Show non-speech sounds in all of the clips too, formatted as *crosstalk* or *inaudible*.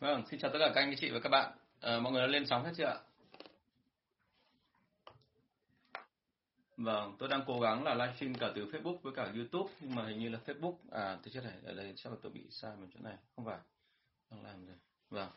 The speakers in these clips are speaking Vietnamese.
Vâng, xin chào tất cả các anh chị và các bạn. À, mọi người đã lên sóng hết chưa ạ? Vâng, tôi đang cố gắng là livestream cả từ Facebook với cả YouTube nhưng mà hình như là Facebook à tôi chết này ở đây chắc là tôi bị sai một chỗ này, không phải. Đang làm rồi. Vâng.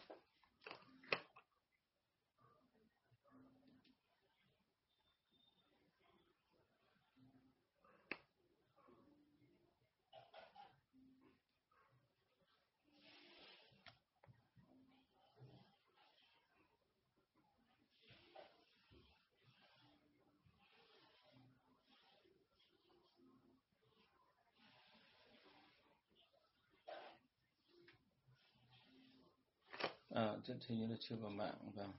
À, chắc hình như là chưa vào mạng, vâng.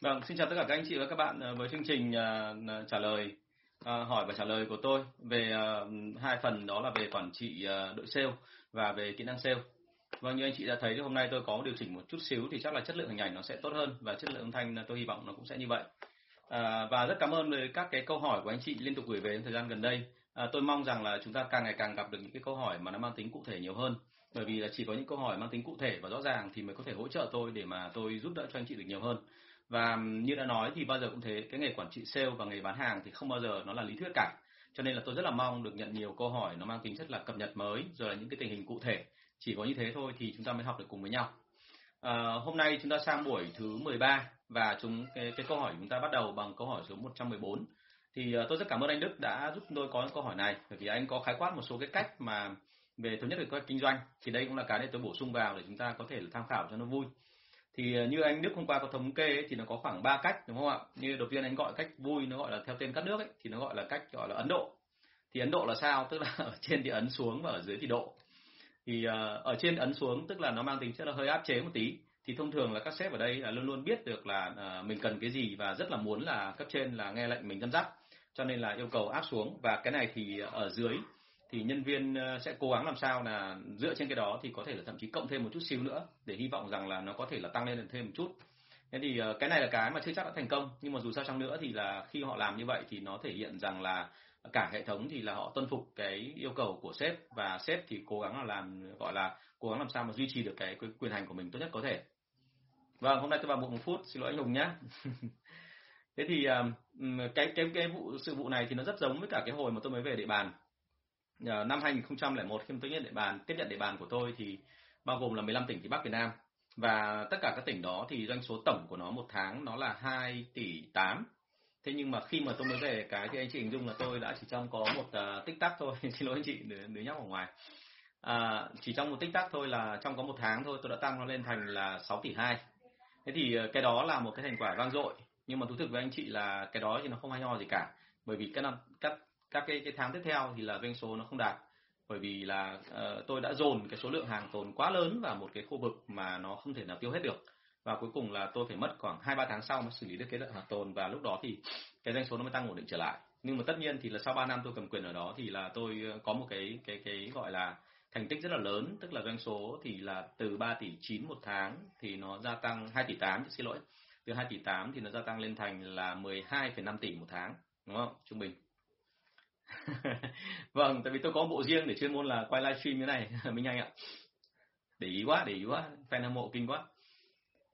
Vâng, xin chào tất cả các anh chị và các bạn ờ, với chương trình uh, trả lời uh, hỏi và trả lời của tôi về uh, hai phần đó là về quản trị uh, đội sale và về kỹ năng sale. Vâng, như anh chị đã thấy thì hôm nay tôi có điều chỉnh một chút xíu thì chắc là chất lượng hình ảnh nó sẽ tốt hơn và chất lượng âm thanh tôi hy vọng nó cũng sẽ như vậy. À, và rất cảm ơn về các cái câu hỏi của anh chị liên tục gửi về trong thời gian gần đây. À, tôi mong rằng là chúng ta càng ngày càng gặp được những cái câu hỏi mà nó mang tính cụ thể nhiều hơn. Bởi vì là chỉ có những câu hỏi mang tính cụ thể và rõ ràng thì mới có thể hỗ trợ tôi để mà tôi giúp đỡ cho anh chị được nhiều hơn. Và như đã nói thì bao giờ cũng thế, cái nghề quản trị sale và nghề bán hàng thì không bao giờ nó là lý thuyết cả. Cho nên là tôi rất là mong được nhận nhiều câu hỏi nó mang tính chất là cập nhật mới rồi là những cái tình hình cụ thể chỉ có như thế thôi thì chúng ta mới học được cùng với nhau. À, hôm nay chúng ta sang buổi thứ 13 và chúng cái, cái câu hỏi chúng ta bắt đầu bằng câu hỏi số 114 thì uh, tôi rất cảm ơn anh Đức đã giúp tôi có câu hỏi này bởi vì anh có khái quát một số cái cách mà về thứ nhất là cách kinh doanh thì đây cũng là cái để tôi bổ sung vào để chúng ta có thể tham khảo cho nó vui. Thì uh, như anh Đức hôm qua có thống kê ấy, thì nó có khoảng 3 cách đúng không ạ? Như đầu tiên anh gọi cách vui nó gọi là theo tên các nước ấy, thì nó gọi là cách gọi là Ấn Độ. Thì Ấn Độ là sao? Tức là *laughs* ở trên thì ấn xuống và ở dưới thì độ thì uh, ở trên ấn xuống tức là nó mang tính chất là hơi áp chế một tí thì thông thường là các sếp ở đây là luôn luôn biết được là uh, mình cần cái gì và rất là muốn là cấp trên là nghe lệnh mình dẫn dắt cho nên là yêu cầu áp xuống. Và cái này thì ở dưới thì nhân viên ờ, sẽ cố gắng làm sao là dựa trên cái đó thì có thể là thậm chí cộng thêm một chút xíu nữa để hy vọng rằng là nó có thể là tăng lên thêm một chút. Thế thì cái này là cái mà chưa chắc đã thành công nhưng mà dù sao chăng nữa thì là khi họ làm như vậy thì nó thể hiện rằng là cả hệ thống thì là họ tuân phục cái yêu cầu của sếp và sếp thì cố gắng là làm, gọi là cố gắng làm sao mà duy trì được cái quyền hành của mình tốt nhất có thể. Vâng hôm nay tôi vào muộn một phút, xin lỗi anh hùng nhé *laughs* thế thì à, cái cái cái vụ, sự vụ này thì nó rất giống với cả cái hồi mà tôi mới về địa bàn. Ờ, năm 2001 khi tôi nhận địa bàn, tiếp nhận địa bàn của tôi thì bao gồm là 15 tỉnh phía Bắc Việt Nam. Và tất cả các tỉnh đó thì doanh số tổng của nó một tháng nó là 2 tỷ 8 thế nhưng mà khi mà tôi mới về cái thì anh chị hình dung là tôi đã chỉ trong có một uh, tích tắc thôi. *laughs* Xin lỗi anh chị đứa, đứa nhóc ở ngoài. À, chỉ trong một tích tắc thôi là trong có một tháng thôi tôi đã tăng nó lên thành là 6 tỷ hai. Thế thì ờ, cái đó là một cái thành quả vang dội. Nhưng mà thú thực với anh chị là cái đó thì nó không hay ho gì cả. Bởi vì các năm các các cái cái tháng tiếp theo thì là doanh số nó không đạt. Bởi vì là uh, tôi đã dồn cái số lượng hàng tồn quá lớn vào một cái khu vực mà nó không thể nào tiêu hết được và cuối cùng là tôi phải mất khoảng hai ba tháng sau mới xử lý được cái lượng hạt tồn và lúc đó thì cái doanh số nó mới tăng ổn định trở lại. Nhưng mà tất nhiên thì là sau 3 năm tôi cầm quyền ở đó thì là tôi ờ, có một cái cái cái gọi là thành tích rất là lớn tức là doanh số thì là từ 3 tỷ 9 một tháng thì nó gia tăng 2 tỷ 8 xin lỗi. Từ 2 tỷ 8 thì nó gia tăng lên thành là 12,5 tỷ một tháng đúng không? Trung bình. *laughs* Vâng tại vì tôi có bộ riêng để chuyên môn là quay livestream như này. *laughs* Minh anh ạ. Để ý quá để ý quá. Fan hâm mộ kinh quá.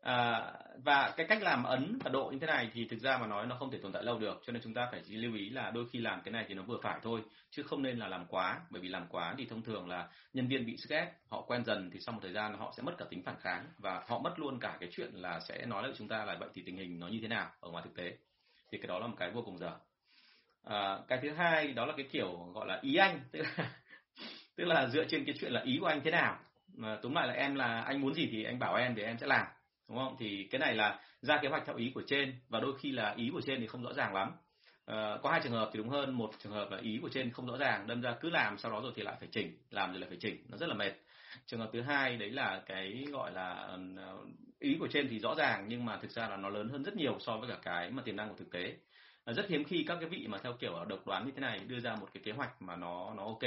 À, và cái cách làm ấn và độ như thế này thì thực ra mà nói nó không thể tồn tại lâu được cho nên chúng ta phải lưu ý là đôi khi làm cái này thì nó vừa phải thôi chứ không nên là làm quá bởi vì làm quá thì thông thường là nhân viên bị sức ép họ quen dần thì sau một thời gian họ sẽ mất cả tính phản kháng và họ mất luôn cả cái chuyện là sẽ nói lại chúng ta là vậy thì tình hình nó như thế nào ở ngoài thực tế. Thì cái đó là một cái vô cùng dở. À, cái thứ hai đó là cái kiểu gọi là ý anh tức là *laughs* tức là dựa trên cái chuyện là ý của anh thế nào. Mà tóm lại là em là anh muốn gì thì anh bảo em để em sẽ làm đúng không? Thì cái này là ra kế hoạch theo ý của trên và đôi khi là ý của trên thì không rõ ràng lắm. À, có hai trường hợp thì đúng hơn một trường hợp là ý của trên không rõ ràng đâm ra cứ làm sau đó rồi thì lại phải chỉnh làm rồi lại phải chỉnh nó rất là mệt. Trường hợp thứ hai đấy là cái gọi là ờ, ý của trên thì rõ ràng nhưng mà thực ra là nó lớn hơn rất nhiều so với cả cái mà tiềm năng của thực tế. Ờ, rất hiếm khi các cái vị mà theo kiểu độc đoán như thế này đưa ra một cái kế hoạch mà nó nó ok.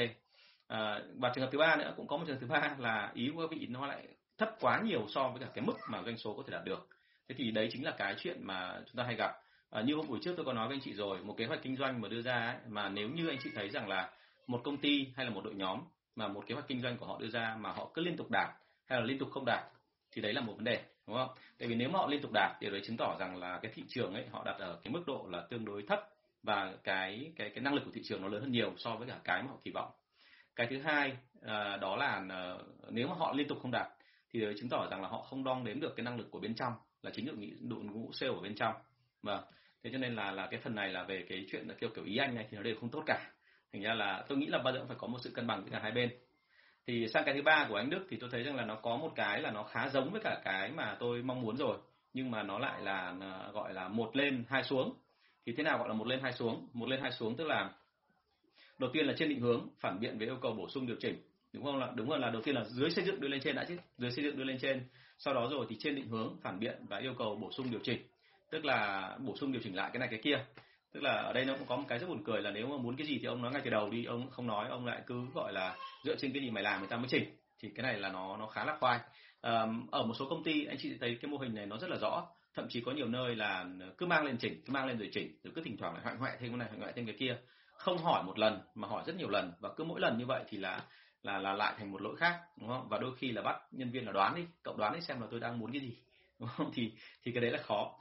À, và trường hợp thứ ba nữa cũng có một trường hợp thứ ba là ý của các vị nó lại thấp quá nhiều so với cả cái mức mà doanh số có thể đạt được thế thì đấy chính là cái chuyện mà chúng ta hay gặp à, như hôm buổi trước tôi có nói với anh chị rồi một kế hoạch kinh doanh mà đưa ra ấy, mà nếu như anh chị thấy rằng là một công ty hay là một đội nhóm mà một kế hoạch kinh doanh của họ đưa ra mà họ cứ liên tục đạt hay là liên tục không đạt thì đấy là một vấn đề đúng không? Tại vì nếu mà họ liên tục đạt thì đấy chứng tỏ rằng là cái thị trường ấy họ đặt ở cái mức độ là tương đối thấp và cái cái cái năng lực của thị trường nó lớn hơn nhiều so với cả cái mà họ kỳ vọng. Cái thứ hai à, đó là à, nếu mà họ liên tục không đạt thì đấy chứng tỏ rằng là họ không đong đếm được cái năng lực của bên trong, là chính đội đội ngũ sale ở bên trong. và Thế cho nên là là cái phần này là về cái chuyện là kiểu kiểu ý anh này thì nó đều không tốt cả. Thành ra là tôi nghĩ là bao giờ cũng phải có một sự cân bằng giữa cả hai bên thì sang cái thứ ba của anh Đức thì tôi thấy rằng là nó có một cái là nó khá giống với cả cái mà tôi mong muốn rồi, nhưng mà nó lại là à, gọi là một lên hai xuống thì thế nào gọi là một lên hai xuống một lên hai xuống tức là, đầu tiên là trên định hướng phản biện với yêu cầu bổ sung điều chỉnh đúng không là đúng rồi, là đầu tiên là dưới xây dựng đưa lên trên đã chứ. Dưới xây dựng đưa lên trên. Sau đó rồi thì trên định hướng, phản biện và yêu cầu bổ sung điều chỉnh. Tức là bổ sung điều chỉnh lại cái này cái kia. Tức là ở đây nó cũng có một cái rất buồn cười là nếu mà muốn cái gì thì ông nói ngay từ đầu đi, ông không nói, ông lại cứ gọi là dựa trên cái gì mày làm người ta mới chỉnh. Thì cái này là nó nó khá là khoai. Ở một số công ty, anh chị thấy cái mô hình này nó rất là rõ. Thậm chí có nhiều nơi là cứ mang lên chỉnh, cứ mang lên rồi chỉnh, rồi cứ thỉnh thoảng lại hoại hoại thêm cái này, hoại hoại thêm cái kia. Không hỏi một lần mà hỏi rất nhiều lần và cứ mỗi lần như vậy thì là là là lại thành một lỗi khác đúng không? Và đôi khi là bắt nhân viên là đoán đi cậu đoán đi xem là tôi đang muốn cái gì *laughs* đúng không? Thì thì cái đấy là khó.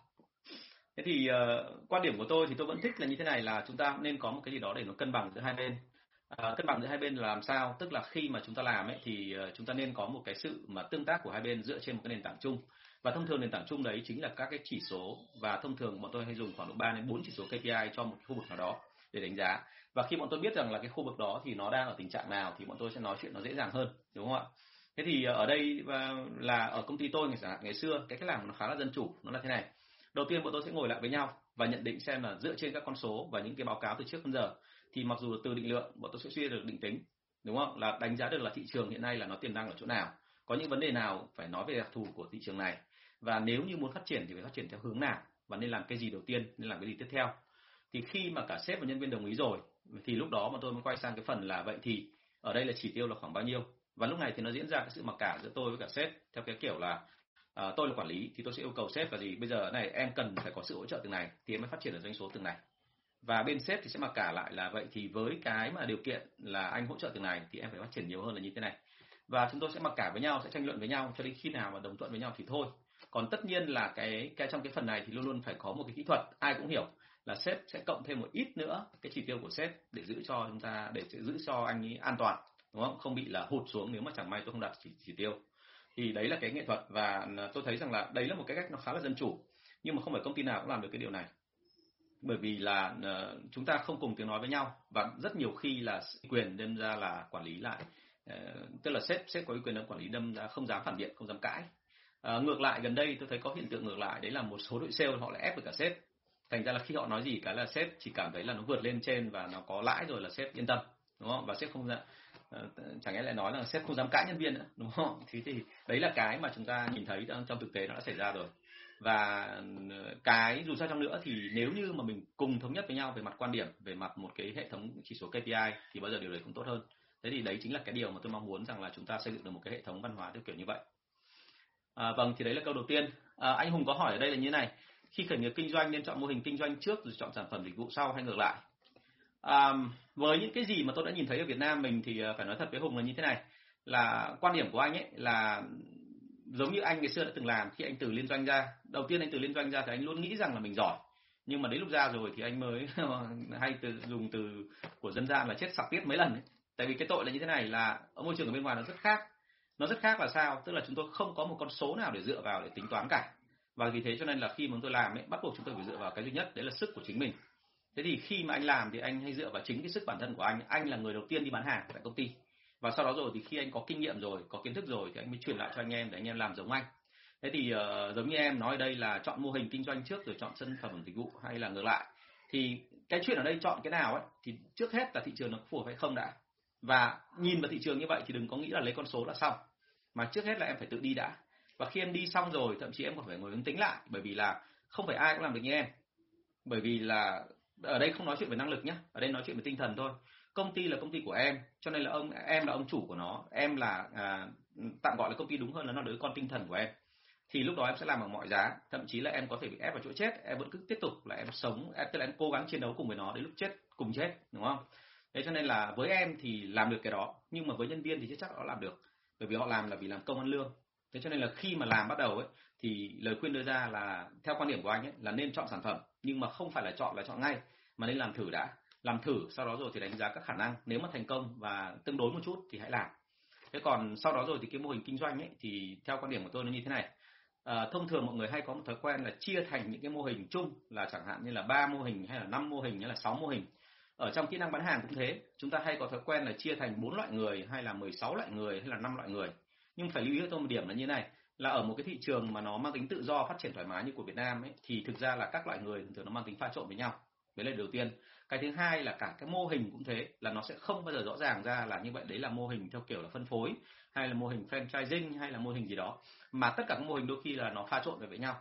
Thế thì uh, quan điểm của tôi thì tôi vẫn thích là như thế này là chúng ta nên có một cái gì đó để nó cân bằng giữa hai bên. À, cân bằng giữa hai bên là làm sao? Tức là khi mà chúng ta làm ấy thì uh, chúng ta nên có một cái sự mà tương tác của hai bên dựa trên một cái nền tảng chung. Và thông thường nền tảng chung đấy chính là các cái chỉ số và thông thường bọn tôi hay dùng khoảng độ 3 đến 4 chỉ số KPI cho một khu vực nào đó để đánh giá và khi bọn tôi biết rằng là cái khu vực đó thì nó đang ở tình trạng nào thì bọn tôi sẽ nói chuyện nó dễ dàng hơn đúng không ạ? Thế thì ờ, ở đây ờ, là ở công ty tôi ngày, ngày xưa cái cách làm nó khá là dân chủ nó là thế này. Đầu tiên bọn tôi sẽ ngồi lại với nhau và nhận định xem là dựa trên các con số và những cái báo cáo từ trước đến giờ thì mặc dù từ định lượng bọn tôi sẽ suy được định tính đúng không? Là đánh giá được là thị trường hiện nay là nó tiềm năng ở chỗ nào. Có những vấn đề nào phải nói về đặc thù của thị trường này? Và nếu như muốn phát triển thì phải phát triển theo hướng nào? Và nên làm cái gì đầu tiên nên làm cái gì tiếp theo? Thì khi mà cả sếp và nhân viên đồng ý rồi thì lúc đó mà tôi mới quay sang cái phần là vậy thì ở đây là chỉ tiêu là khoảng bao nhiêu? Và lúc này thì nó diễn ra cái sự mặc cả giữa tôi với cả sếp theo cái kiểu là à, tôi là quản lý thì tôi sẽ yêu cầu sếp là gì? Bây giờ này em cần phải có sự hỗ trợ từng này thì em mới phát triển được doanh số từng này. Và bên sếp thì sẽ mặc cả lại là vậy thì với cái mà điều kiện là anh hỗ trợ từng này thì em phải phát triển nhiều hơn là như thế này. Và chúng tôi sẽ mặc cả với nhau sẽ tranh luận với nhau cho đến khi nào mà đồng thuận với nhau thì thôi. Còn tất nhiên là cái cái trong cái phần này thì luôn luôn phải có một cái kỹ thuật ai cũng hiểu là sếp sẽ cộng thêm một ít nữa cái chỉ tiêu của sếp để giữ cho chúng ta để giữ cho anh ấy an toàn đúng không? Không bị là hụt xuống nếu mà chẳng may tôi không đạt chỉ, chỉ tiêu. Thì đấy là cái nghệ thuật và à, tôi thấy rằng là đấy là một cái cách nó khá là dân chủ nhưng mà không phải công ty nào cũng làm được cái điều này. Bởi vì là à, chúng ta không cùng tiếng nói với nhau và rất nhiều khi là quyền đâm ra là quản lý lại. Ờ, tức là sếp sếp có quyền đâm quản lý đâm ra không dám phản biện không dám cãi. À, ngược lại gần đây tôi thấy có hiện tượng ngược lại đấy là một số đội sale họ lại ép được cả sếp thành ra là khi họ nói gì cái là sếp chỉ cảm thấy là nó vượt lên trên và nó có lãi rồi là sếp yên tâm đúng không? Và sếp không dám ờ, chẳng lẽ lại nói là sếp không dám cãi nhân viên nữa đúng không? *laughs* Thì thì đấy là cái mà chúng ta nhìn thấy trong thực tế nó đã xảy ra rồi. Và ờ, cái dù sao trong nữa thì nếu như mà mình cùng thống nhất với nhau về mặt quan điểm về mặt một cái hệ thống chỉ số KPI thì bao giờ điều đấy cũng tốt hơn. Thế thì đấy chính là cái điều mà tôi mong muốn rằng là chúng ta xây dựng được một cái hệ thống văn hóa theo kiểu như vậy. À, vâng thì đấy là câu đầu tiên. À, anh Hùng có hỏi ở đây là như thế này khi khởi nghiệp kinh doanh nên chọn mô hình kinh doanh trước rồi chọn sản phẩm dịch vụ sau hay ngược lại? À, với những cái gì mà tôi đã nhìn thấy ở Việt Nam mình thì à, phải nói thật với Hùng là như thế này. Là quan điểm của anh ấy là giống như anh ngày xưa đã từng làm khi anh từ liên doanh ra đầu tiên anh từ liên doanh ra thì anh luôn nghĩ rằng là mình giỏi. Nhưng mà đến lúc ra rồi thì anh mới *laughs* hay từ dùng từ của dân gian là chết sặc tiết mấy lần ấy. tại vì cái tội là như thế này là ở môi trường ở bên ngoài nó rất khác. Nó rất khác là sao? Tức là chúng tôi không có một con số nào để dựa vào để tính toán cả và vì thế cho nên là khi mà tôi làm ấy bắt buộc chúng tôi phải dựa vào cái duy nhất đấy là sức của chính mình. Thế thì khi mà anh làm thì anh hay dựa vào chính cái sức bản thân của anh. Anh là người đầu tiên đi bán hàng tại công ty. Và sau đó rồi thì khi anh có kinh nghiệm rồi có kiến thức rồi thì anh mới truyền lại cho anh em để anh em làm giống anh. Thế thì uh, giống như em nói đây là chọn mô hình kinh doanh trước rồi chọn sản phẩm dịch vụ hay là ngược lại. Thì cái chuyện ở đây chọn cái nào ấy thì trước hết là thị trường nó phù hợp hay không đã. Và nhìn vào thị trường như vậy thì đừng có nghĩ là lấy con số là xong. Mà trước hết là em phải tự đi đã và khi em đi xong rồi thậm chí em còn phải ngồi tính lại bởi vì là không phải ai cũng làm được như em. Bởi vì là ở đây không nói chuyện về năng lực nhé ở đây nói chuyện về tinh thần thôi. Công ty là công ty của em cho nên là ông em là ông chủ của nó. Em là à, tạm gọi là công ty đúng hơn là nó đứa con tinh thần của em. Thì lúc đó em sẽ làm bằng mọi giá thậm chí là em có thể bị ép vào chỗ chết em vẫn cứ tiếp tục là em sống em tức là em cố gắng chiến đấu cùng với nó đến lúc chết cùng chết đúng không? Thế cho nên là với em thì làm được cái đó nhưng mà với nhân viên thì chắc chắc họ làm được bởi vì họ làm là vì làm công ăn lương thế cho nên là khi mà làm bắt đầu ấy thì lời khuyên đưa ra là theo quan điểm của anh ấy là nên chọn sản phẩm nhưng mà không phải là chọn là chọn ngay mà nên làm thử đã. Làm thử sau đó rồi thì đánh giá các khả năng. Nếu mà thành công và tương đối một chút thì hãy làm. Thế còn sau đó rồi thì cái mô hình kinh doanh ấy thì theo quan điểm của tôi nó như thế này. À, thông thường mọi người hay có một thói quen là chia thành những cái mô hình chung là chẳng hạn như là ba mô hình hay là năm mô hình hay là sáu mô hình. Ở trong kỹ năng bán hàng cũng thế chúng ta hay có thói quen là chia thành bốn loại người hay là 16 loại người hay là năm loại người nhưng phải lưu ý cho tôi một điểm là như này, là ở một cái thị trường mà nó mang tính tự do phát triển thoải mái như của Việt Nam ấy, thì thực ra là các loại người thường nó mang tính pha trộn với nhau. Đấy là đầu tiên. Cái thứ hai là cả cái mô hình cũng thế, là nó sẽ không bao giờ rõ ràng ra là như vậy, đấy là mô hình theo kiểu là phân phối, hay là mô hình franchising, hay là mô hình gì đó. Mà tất cả các mô hình đôi khi là nó pha trộn về với nhau.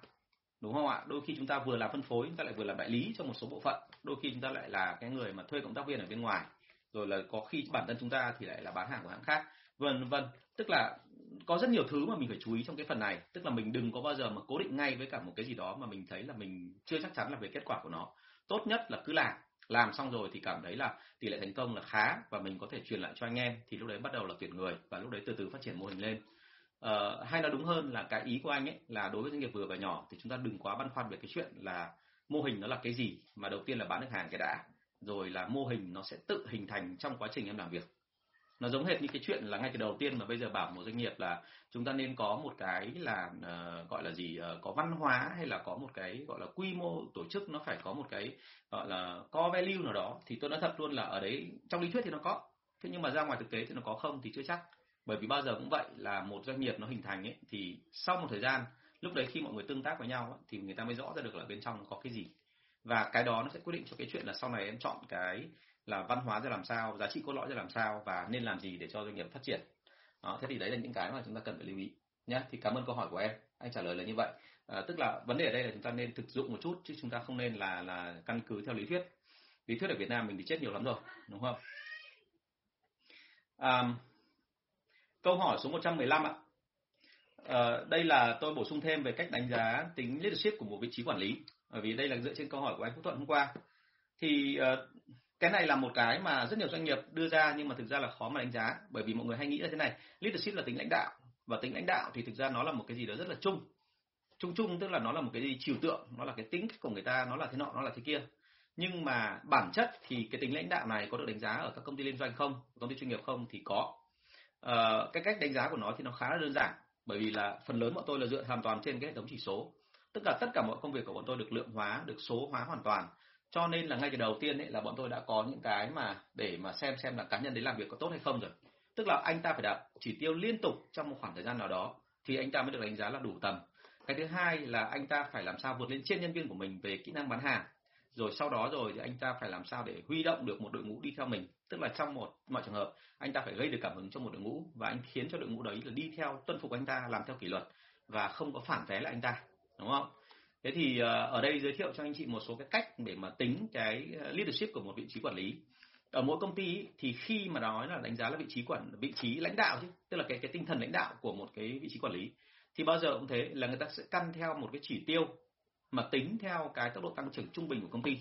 Đúng không ạ? Đôi khi chúng ta vừa làm phân phối, chúng ta lại vừa làm đại lý cho một số bộ phận. Đôi khi chúng ta lại là cái người mà thuê cộng tác viên ở bên ngoài. Rồi là có khi bản thân chúng ta thì lại là bán hàng của hãng khác. Vân vân. Tức là có rất nhiều thứ mà mình phải chú ý trong cái phần này. Tức là mình đừng có bao giờ mà cố định ngay với cả một cái gì đó mà mình thấy là mình chưa chắc chắn là về kết quả của nó. Tốt nhất là cứ làm. Làm xong rồi thì cảm thấy là tỷ lệ thành công là khá và mình có thể truyền lại cho anh em. Thì lúc đấy bắt đầu là tuyển người và lúc đấy từ từ phát triển mô hình lên. Ờ, hay nói đúng hơn là cái ý của anh ấy là đối với doanh nghiệp vừa và nhỏ thì chúng ta đừng quá băn khoăn về cái chuyện là mô hình nó là cái gì mà đầu tiên là bán được hàng cái đã rồi là mô hình nó sẽ tự hình thành trong quá trình em làm việc nó giống hệt như cái chuyện là ngay từ đầu tiên mà bây giờ bảo một doanh nghiệp là chúng ta nên có một cái là uh, gọi là gì uh, có văn hóa hay là có một cái gọi là quy mô tổ chức nó phải có một cái gọi là có value nào đó thì tôi nói thật luôn là ở đấy trong lý thuyết thì nó có thế nhưng mà ra ngoài thực tế thì nó có không thì chưa chắc. Bởi vì bao giờ cũng vậy là một doanh nghiệp nó hình thành ấy thì sau một thời gian lúc đấy khi mọi người tương tác với nhau ấy, thì người ta mới rõ ra được là bên trong nó có cái gì. Và cái đó nó sẽ quyết định cho cái chuyện là sau này em chọn cái là văn hóa ra làm sao giá trị cốt lõi ra làm sao và nên làm gì để cho doanh nghiệp phát triển. Đó, thế thì đấy là những cái mà chúng ta cần phải lưu ý nhé. Thì cảm ơn câu hỏi của em. Anh trả lời là như vậy. À, tức là vấn đề ở đây là chúng ta nên thực dụng một chút chứ chúng ta không nên là là căn cứ theo lý thuyết. Lý thuyết ở Việt Nam mình thì chết nhiều lắm rồi đúng không? À, câu hỏi số 115 ạ. À, đây là tôi bổ sung thêm về cách đánh giá tính leadership của một vị trí quản lý bởi vì đây là dựa trên câu hỏi của anh Phúc Thuận hôm qua. Thì uh, cái này là một cái mà rất nhiều doanh nghiệp đưa ra nhưng mà thực ra là khó mà đánh giá bởi vì mọi người hay nghĩ là thế này leadership là tính lãnh đạo và tính lãnh đạo thì thực ra nó là một cái gì đó rất là chung. Chung chung tức là nó là một cái gì trừu tượng nó là cái tính của người ta nó là thế nọ nó là thế kia. Nhưng mà bản chất thì cái tính lãnh đạo này có được đánh giá ở các công ty liên doanh không công ty chuyên nghiệp không thì có. Ờ, cái cách đánh giá của nó thì nó khá là đơn giản bởi vì là phần lớn bọn tôi là dựa hoàn toàn trên cái hệ thống chỉ số. Tức là tất cả mọi công việc của bọn tôi được lượng hóa được số hóa hoàn toàn cho nên là ngay từ đầu tiên ấy là bọn tôi đã có những cái mà để mà xem xem là cá nhân đấy làm việc có tốt hay không rồi. Tức là anh ta phải đạt chỉ tiêu liên tục trong một khoảng thời gian nào đó thì anh ta mới được đánh giá là đủ tầm. Cái thứ hai là anh ta phải làm sao vượt lên trên nhân viên của mình về kỹ năng bán hàng. Rồi sau đó rồi thì anh ta phải làm sao để huy động được một đội ngũ đi theo mình. Tức là trong một mọi trường hợp, anh ta phải gây được cảm hứng cho một đội ngũ và anh khiến cho đội ngũ đấy là đi theo tuân phục anh ta, làm theo kỷ luật và không có phản vé lại anh ta, đúng không? Thế thì ờ, ở đây giới thiệu cho anh chị một số cái cách để mà tính cái ờ, leadership của một vị trí quản lý. Ở mỗi công ty thì khi mà nói là đánh giá là vị trí quản vị trí lãnh đạo chứ tức là cái cái tinh thần lãnh đạo của một cái vị trí quản lý thì bao giờ cũng thế là người ta sẽ căn theo một cái chỉ tiêu mà tính theo cái tốc độ tăng trưởng trung bình của công ty.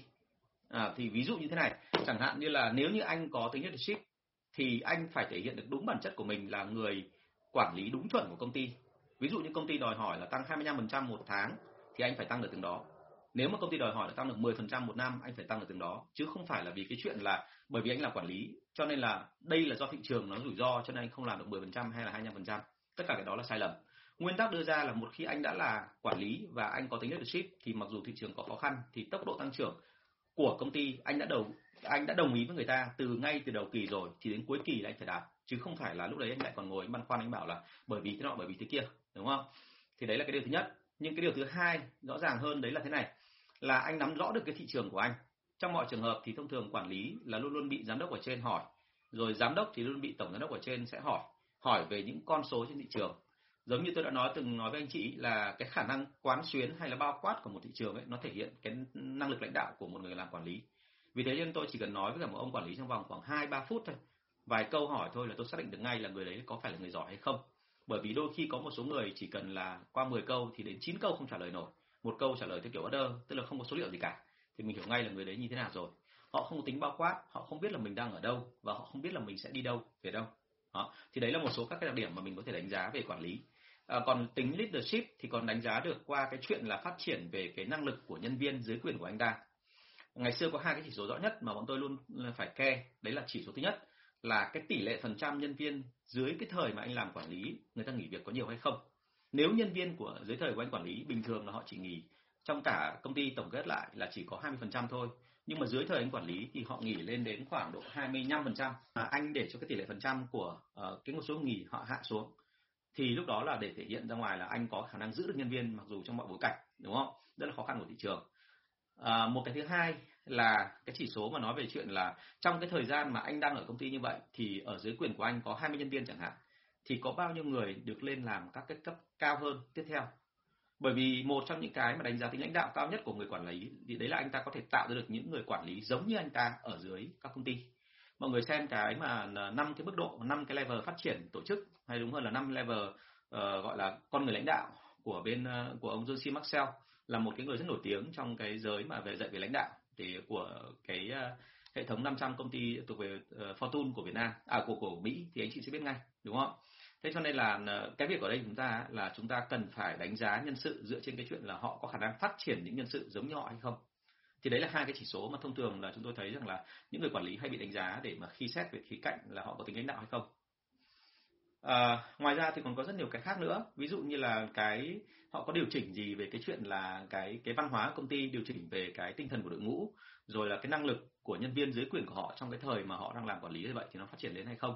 À, thì ví dụ như thế này chẳng hạn như là nếu như anh có tính leadership thì anh phải thể hiện được đúng bản chất của mình là người quản lý đúng chuẩn của công ty. Ví dụ như công ty đòi hỏi là tăng 25% một tháng thì anh phải tăng được từng đó. Nếu mà công ty đòi hỏi là tăng được 10% một năm, anh phải tăng được từng đó, chứ không phải là vì cái chuyện là bởi vì anh là quản lý, cho nên là đây là do thị trường nó rủi ro, cho nên anh không làm được 10% hay là 25% tất cả cái đó là sai lầm. Nguyên tắc đưa ra là một khi anh đã là quản lý và anh có tính leadership, thì mặc dù thị trường có khó khăn, thì tốc độ tăng trưởng của công ty, anh đã đầu anh đã đồng ý với người ta từ ngay từ đầu kỳ rồi, thì đến cuối kỳ là anh phải đạt. Chứ không phải là lúc đấy anh lại còn ngồi băn khoăn, anh bảo là bởi vì thế nọ, bởi vì thế kia, đúng không? Thì đấy là cái điều thứ nhất nhưng cái điều thứ hai rõ ràng hơn đấy là thế này, là anh nắm rõ được cái thị trường của anh. Trong mọi trường hợp thì thông thường quản lý là luôn luôn bị giám đốc ở trên hỏi, rồi giám đốc thì luôn bị tổng giám đốc ở trên sẽ hỏi hỏi về những con số trên thị trường. Giống như tôi đã nói, từng nói với anh chị là cái khả năng quán xuyến hay là bao quát của một thị trường ấy, nó thể hiện cái năng lực lãnh đạo của một người làm quản lý. Vì thế nên tôi chỉ cần nói với cả một ông quản lý trong vòng khoảng hai ba phút thôi. Vài câu hỏi thôi là tôi xác định được ngay là người đấy có phải là người giỏi hay không bởi vì đôi khi có một số người chỉ cần là qua 10 câu thì đến 9 câu không trả lời nổi. Một câu trả lời theo kiểu order tức là không có số liệu gì cả. Thì mình hiểu ngay là người đấy như thế nào rồi. Họ không có tính bao quát họ không biết là mình đang ở đâu và họ không biết là mình sẽ đi đâu về đâu đó thì đấy là một số các cái đặc điểm mà mình có thể đánh giá về quản lý. À, còn tính leadership thì còn đánh giá được qua cái chuyện là phát triển về cái năng lực của nhân viên dưới quyền của anh ta. Ngày xưa có hai cái chỉ số rõ nhất mà bọn tôi luôn phải ke đấy là chỉ số thứ nhất là cái tỷ lệ phần trăm nhân viên dưới cái thời mà anh làm quản lý người ta nghỉ việc có nhiều hay không? Nếu nhân viên của dưới thời của anh quản lý bình thường là họ chỉ nghỉ trong cả công ty tổng kết lại là chỉ có 20% thôi. Nhưng mà dưới thời anh quản lý thì họ nghỉ lên đến khoảng độ 25% à, anh để cho cái tỷ lệ phần trăm của uh, cái một số nghỉ họ hạ xuống thì lúc đó là để thể hiện ra ngoài là anh có khả năng giữ được nhân viên mặc dù trong mọi bối cảnh đúng không? Rất là khó khăn của thị trường. À, một cái thứ hai là cái chỉ số mà nói về chuyện là trong cái thời gian mà anh đang ở công ty như vậy thì ở dưới quyền của anh có 20 nhân viên chẳng hạn thì có bao nhiêu người được lên làm các cái cấp cao hơn tiếp theo bởi vì một trong những cái mà đánh giá tính lãnh đạo cao nhất của người quản lý thì đấy là anh ta có thể tạo ra được những người quản lý giống như anh ta ở dưới các công ty mọi người xem cái mà năm cái mức độ năm cái level phát triển tổ chức hay đúng hơn là năm level uh, gọi là con người lãnh đạo của bên uh, của ông John C. Maxwell là một cái người rất nổi tiếng trong cái giới mà về dạy về lãnh đạo thì của cái uh, hệ thống 500 công ty thuộc về uh, Fortune của Việt Nam à của của Mỹ thì anh chị sẽ biết ngay đúng không? Thế cho nên là ờ, cái việc ở đây chúng ta là chúng ta cần phải đánh giá nhân sự dựa trên cái chuyện là họ có khả năng phát triển những nhân sự giống như họ hay không. Thì đấy là hai cái chỉ số mà thông thường là chúng tôi thấy rằng là những người quản lý hay bị đánh giá để mà khi xét về khía cạnh là họ có tính lãnh đạo hay không à, ngoài ra thì còn có rất nhiều cái khác nữa. Ví dụ như là cái họ có điều chỉnh gì về cái chuyện là cái cái văn hóa công ty điều chỉnh về cái tinh thần của đội ngũ rồi là cái năng lực của nhân viên dưới quyền của họ trong cái thời mà họ đang làm quản lý như vậy thì nó phát triển đến hay không?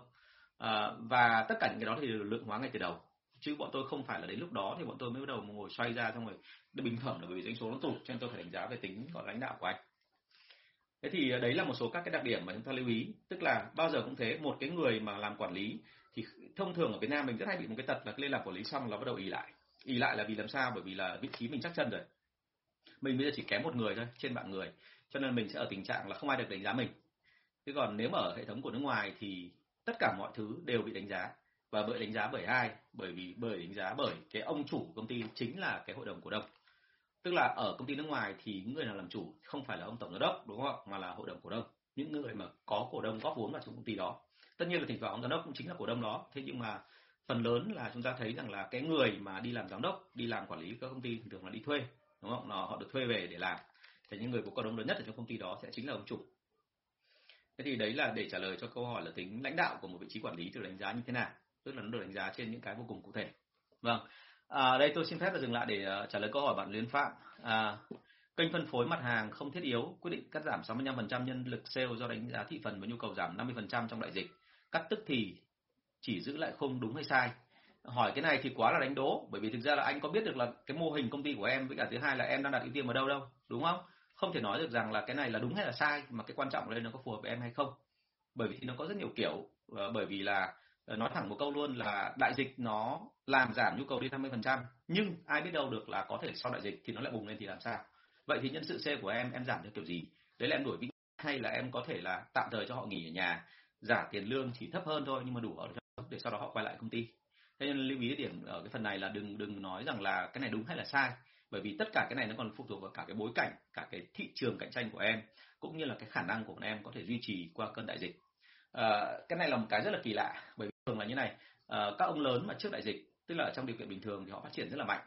À, và tất cả những cái đó thì được lượng hóa ngay từ đầu. Chứ bọn tôi không phải là đến lúc đó thì bọn tôi mới bắt đầu ngồi xoay ra xong rồi bình phẩm là bởi vì doanh số nó tụt cho nên tôi phải đánh giá về tính gọi lãnh đạo của anh. Thế thì ờ, đấy là một số các cái đặc điểm mà chúng ta lưu ý. Tức là bao giờ cũng thế một cái người mà làm quản lý thì thông thường ở Việt Nam mình rất hay bị một cái tật là lên làm quản lý xong là bắt đầu ý lại. Ý lại là vì làm sao? Bởi vì là vị trí mình chắc chân rồi. Mình bây giờ chỉ kém một người thôi, trên bạn người. Cho nên mình sẽ ở tình trạng là không ai được đánh giá mình. Thế còn nếu mà ở hệ thống của nước ngoài thì tất cả mọi thứ đều bị đánh giá. Và bởi đánh giá bởi ai? Bởi vì, bởi đánh giá bởi cái ông chủ công ty chính là cái hội đồng cổ đông. Tức là ở công ty nước ngoài thì những người nào làm chủ không phải là ông tổng giám đốc, đúng không mà là hội đồng cổ đông. Những người mà có cổ đông góp vốn vào trong công ty đó tất nhiên là thỉnh thoảng giám đốc cũng chính là cổ đông đó. Thế nhưng mà phần lớn là chúng ta thấy rằng là cái người mà đi làm giám đốc đi làm quản lý các công ty thường thường là đi thuê đúng không? Họ được thuê về để làm. Thì những người có cổ đông lớn nhất ở trong công ty đó sẽ chính là ông chủ. Thế thì đấy là để trả lời cho câu hỏi là tính lãnh đạo của một vị trí quản lý được đánh giá như thế nào? Tức là nó được đánh giá trên những cái vô cùng cụ thể. Vâng. À, đây tôi xin phép là dừng lại để ờ, trả lời câu hỏi bạn Liên Phạm. À, kênh phân phối mặt hàng không thiết yếu quyết định cắt giảm 65% nhân lực sale do đánh giá thị phần và nhu cầu giảm 50% trong đại dịch cắt tức thì chỉ giữ lại không đúng hay sai. Hỏi cái này thì quá là đánh đố, bởi vì thực ra là anh có biết được là cái mô hình công ty của em với cả thứ hai là em đang đặt ưu tiên ở đâu đâu, đúng không? Không thể nói được rằng là cái này là đúng hay là sai, mà cái quan trọng ở đây nó có phù hợp với em hay không. Bởi vì nó có rất nhiều kiểu ờ, bởi vì là ờ, nói thẳng một câu luôn là đại dịch nó làm giảm nhu cầu đi 50% nhưng ai biết đâu được là có thể sau đại dịch thì nó lại bùng lên thì làm sao? Vậy thì nhân sự C của em em giảm theo kiểu gì? Đấy là em đổi vị hay là em có thể là tạm thời cho họ nghỉ ở nhà? Giả tiền lương chỉ thấp hơn thôi nhưng mà đủ ở để sau đó họ quay lại công ty. Thế nên lưu ý điểm ở cái phần này là đừng đừng nói rằng là cái này đúng hay là sai. Bởi vì tất cả cái này nó còn phụ thuộc vào cả cái bối cảnh cả cái thị trường cạnh tranh của em cũng như là cái khả năng của em có thể duy trì qua cơn đại dịch. À, cái này là một cái rất là kỳ lạ bởi vì thường là như này à, các ông lớn mà trước đại dịch tức là trong điều kiện bình thường thì họ phát triển rất là mạnh.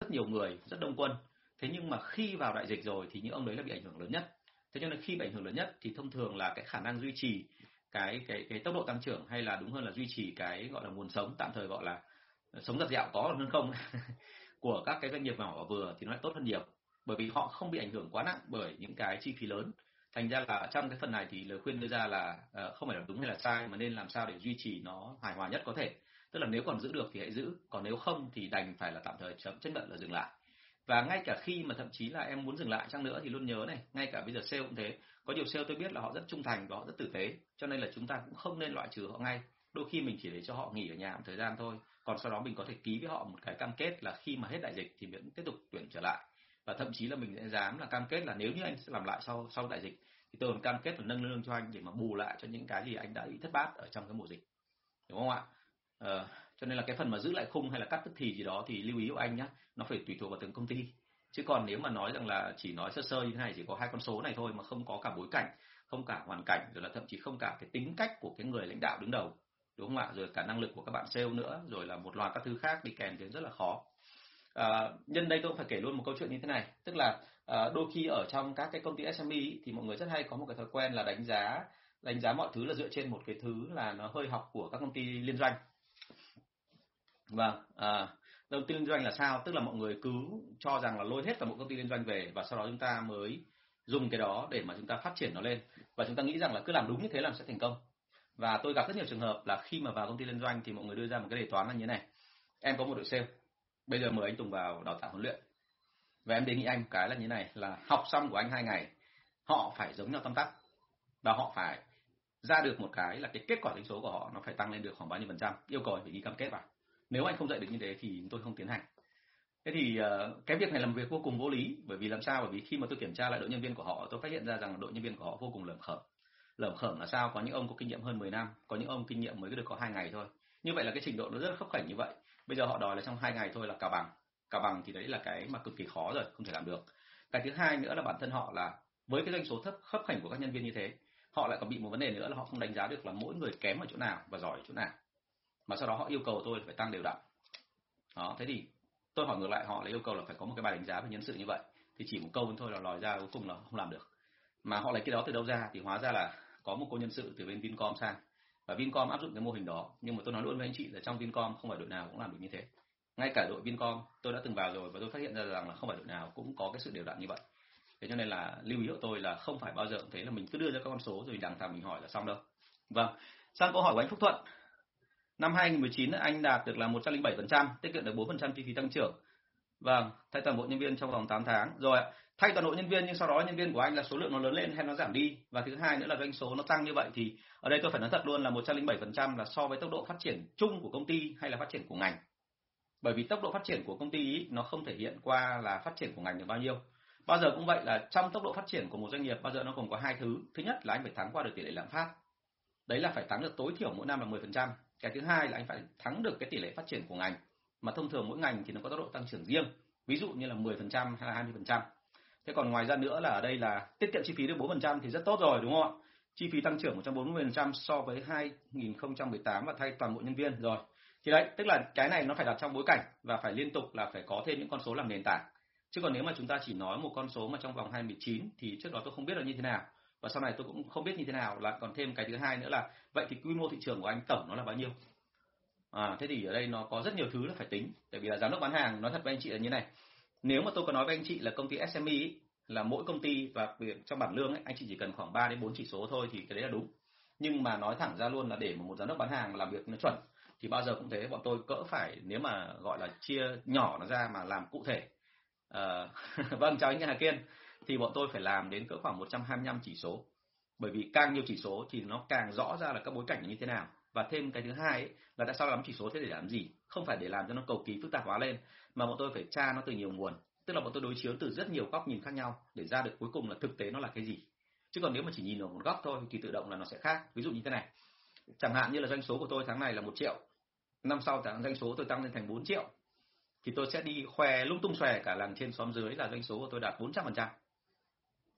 Rất nhiều người rất đông quân. Thế nhưng mà khi vào đại dịch rồi thì những ông đấy là bị ảnh hưởng lớn nhất. Thế cho nên khi bị ảnh hưởng lớn nhất thì thông thường là cái khả năng duy trì cái cái cái tốc độ tăng trưởng hay là đúng hơn là duy trì cái gọi là nguồn sống tạm thời gọi là ờ, sống giặt dẹo có hơn không? *laughs* Của các cái doanh nghiệp nhỏ và vừa thì nó lại tốt hơn nhiều. Bởi vì họ không bị ảnh hưởng quá nặng bởi những cái chi phí lớn. Thành ra là trong cái phần này thì lời khuyên đưa ra là uh, không phải là đúng hay là sai mà nên làm sao để duy trì nó hài hòa nhất có thể. Tức là nếu còn giữ được thì hãy giữ còn nếu không thì đành phải là tạm thời chấm chấp nhận là dừng lại và ngay cả khi mà thậm chí là em muốn dừng lại chăng nữa thì luôn nhớ này ngay cả bây giờ sale cũng thế. Có nhiều sale tôi biết là họ rất trung thành và họ rất tử tế cho nên là chúng ta cũng không nên loại trừ họ ngay. Đôi khi mình chỉ để cho họ nghỉ ở nhà một thời gian thôi còn sau đó mình có thể ký với họ một cái cam kết là khi mà hết đại dịch thì vẫn tiếp tục tuyển trở lại. Và thậm chí là mình sẽ dám là cam kết là nếu như anh sẽ làm lại sau sau đại dịch thì tôi còn cam kết là nâng lương cho anh để mà bù lại cho những cái gì anh đã bị thất bát ở trong cái mùa dịch. Đúng không ạ? Ờ, cho nên là cái phần mà giữ lại khung hay là cắt tức thì gì đó thì lưu ý của anh nhé nó phải tùy thuộc vào từng công ty. Chứ còn nếu mà nói rằng là chỉ nói sơ sơ như thế này chỉ có hai con số này thôi mà không có cả bối cảnh không cả hoàn cảnh rồi là thậm chí không cả cái tính cách của cái người lãnh đạo đứng đầu đúng không ạ? Rồi cả năng lực của các bạn sale nữa rồi là một loạt các thứ khác đi kèm thì rất là khó. À, nhân đây tôi cũng phải kể luôn một câu chuyện như thế này tức là à, đôi khi ở trong các cái công ty SME thì mọi người rất hay có một cái thói quen là đánh giá đánh giá mọi thứ là dựa trên một cái thứ là nó hơi học của các công ty liên doanh vâng à, đầu tư liên doanh là sao? Tức là mọi người cứ cho rằng là lôi hết cả một công ty liên doanh về và sau đó chúng ta mới dùng cái đó để mà chúng ta phát triển nó lên. Và chúng ta nghĩ rằng là cứ làm đúng như thế là sẽ thành công. Và tôi gặp rất nhiều trường hợp là khi mà vào công ty liên doanh thì mọi người đưa ra một cái đề toán là như thế này. Em có một đội sale bây giờ mời anh Tùng vào đào tạo huấn luyện. Và em đề nghị anh cái là như thế này là học xong của anh hai ngày họ phải giống nhau tâm tắc và họ phải ra được một cái là cái kết quả doanh số của họ nó phải tăng lên được khoảng bao nhiêu phần trăm. Yêu cầu phải ghi cam kết vào nếu anh không dạy được như thế thì tôi không tiến hành. Thế thì uh, cái việc này làm việc vô cùng vô lý bởi vì làm sao? Bởi vì khi mà tôi kiểm tra lại đội nhân viên của họ tôi phát hiện ra rằng đội nhân viên của họ vô cùng lởm khởm. Lởm khởm là sao? Có những ông có kinh nghiệm hơn 10 năm có những ông kinh nghiệm mới được có hai ngày thôi. Như vậy là cái trình độ nó rất khấp khảnh như vậy. Bây giờ họ đòi là trong hai ngày thôi là cả bằng. Cả bằng thì đấy là cái mà cực kỳ khó rồi không thể làm được. Cái thứ hai nữa là bản thân họ là với cái doanh số thấp khấp khảnh của các nhân viên như thế họ lại còn bị một vấn đề nữa là họ không đánh giá được là mỗi người kém ở chỗ nào và giỏi ở chỗ nào mà sau đó họ yêu cầu tôi phải tăng đều đặn. Đó, thế thì tôi hỏi ngược lại, họ là yêu cầu là phải có một cái bài đánh giá về nhân sự như vậy. Thì chỉ một câu thôi là lòi ra cuối cùng là không làm được. Mà họ lấy cái đó từ đâu ra? Thì hóa ra là có một cô nhân sự từ bên Vincom sang. Và Vincom áp dụng cái mô hình đó, nhưng mà tôi nói luôn với anh chị là trong Vincom không phải đội nào cũng làm được như thế. Ngay cả đội Vincom, tôi đã từng vào rồi và tôi phát hiện ra rằng là không phải đội nào cũng có cái sự đều đặn như vậy. Thế cho nên là lưu ý của tôi là không phải bao giờ cũng thế là mình cứ đưa ra các con số rồi đằng thằng mình hỏi là xong đâu. Vâng sang câu hỏi của anh Phúc Thuận năm 2019 anh đạt được là 107% tiết kiệm được 4% chi phí tăng trưởng. Vâng thay toàn bộ nhân viên trong vòng 8 tháng. Rồi thay toàn bộ nhân viên nhưng sau đó nhân viên của anh là số lượng nó lớn lên hay nó giảm đi. Và thứ hai nữa là doanh số nó tăng như vậy thì ở đây tôi phải nói thật luôn là 107% là so với tốc độ phát triển chung của công ty hay là phát triển của ngành. Bởi vì tốc độ phát triển của công ty ý, nó không thể hiện qua là phát triển của ngành được bao nhiêu. Bao giờ cũng vậy là trong tốc độ phát triển của một doanh nghiệp bao giờ nó còn có hai thứ. Thứ nhất là anh phải thắng qua được tỷ lệ lạm phát. Đấy là phải thắng được tối thiểu mỗi năm là 10% cái thứ hai là anh phải thắng được cái tỷ lệ phát triển của ngành, mà thông thường mỗi ngành thì nó có tốc độ tăng trưởng riêng, ví dụ như là 10% hay là 20% thế còn ngoài ra nữa là ở đây là tiết kiệm chi phí được 4% thì rất tốt rồi, đúng không ạ? Chi phí tăng trưởng 140% so với 2018 và thay toàn bộ nhân viên rồi. Thì đấy, tức là cái này nó phải đặt trong bối cảnh và phải liên tục là phải có thêm những con số làm nền tảng. Chứ còn nếu mà chúng ta chỉ nói một con số mà trong vòng 2019 thì trước đó tôi không biết là như thế nào và sau này tôi cũng không biết như thế nào là còn thêm cái thứ hai nữa là vậy thì quy mô thị trường của anh tổng nó là bao nhiêu? À thế thì ở đây nó có rất nhiều thứ là phải tính. Tại vì là giám đốc bán hàng nói thật với anh chị là như này. Nếu mà tôi có nói với anh chị là công ty SME ý, là mỗi công ty và trong bảng lương ấy anh chị chỉ cần khoảng 3 đến 4 chỉ số thôi thì cái đấy là đúng. Nhưng mà nói thẳng ra luôn là để mà một giám đốc bán hàng làm việc nó chuẩn thì bao giờ cũng thế bọn tôi cỡ phải nếu mà gọi là chia nhỏ nó ra mà làm cụ thể. À, *laughs* vâng chào anh Hà Kiên thì bọn tôi phải làm đến cỡ khoảng 125 chỉ số. Bởi vì càng nhiều chỉ số thì nó càng rõ ra là các bối cảnh như thế nào. Và thêm cái thứ hai ấy, là tại sao làm chỉ số thế để làm gì? Không phải để làm cho nó cầu kỳ phức tạp hóa lên mà bọn tôi phải tra nó từ nhiều nguồn. Tức là bọn tôi đối chiếu từ rất nhiều góc nhìn khác nhau để ra được cuối cùng là thực tế nó là cái gì. Chứ còn nếu mà chỉ nhìn ở một góc thôi thì tự động là nó sẽ khác. Ví dụ như thế này. Chẳng hạn như là doanh số của tôi tháng này là một triệu. Năm sau tháng doanh số tôi tăng lên thành 4 triệu. Thì tôi sẽ đi khoe lung tung xòe cả làng trên xóm dưới là doanh số của tôi đạt 400%.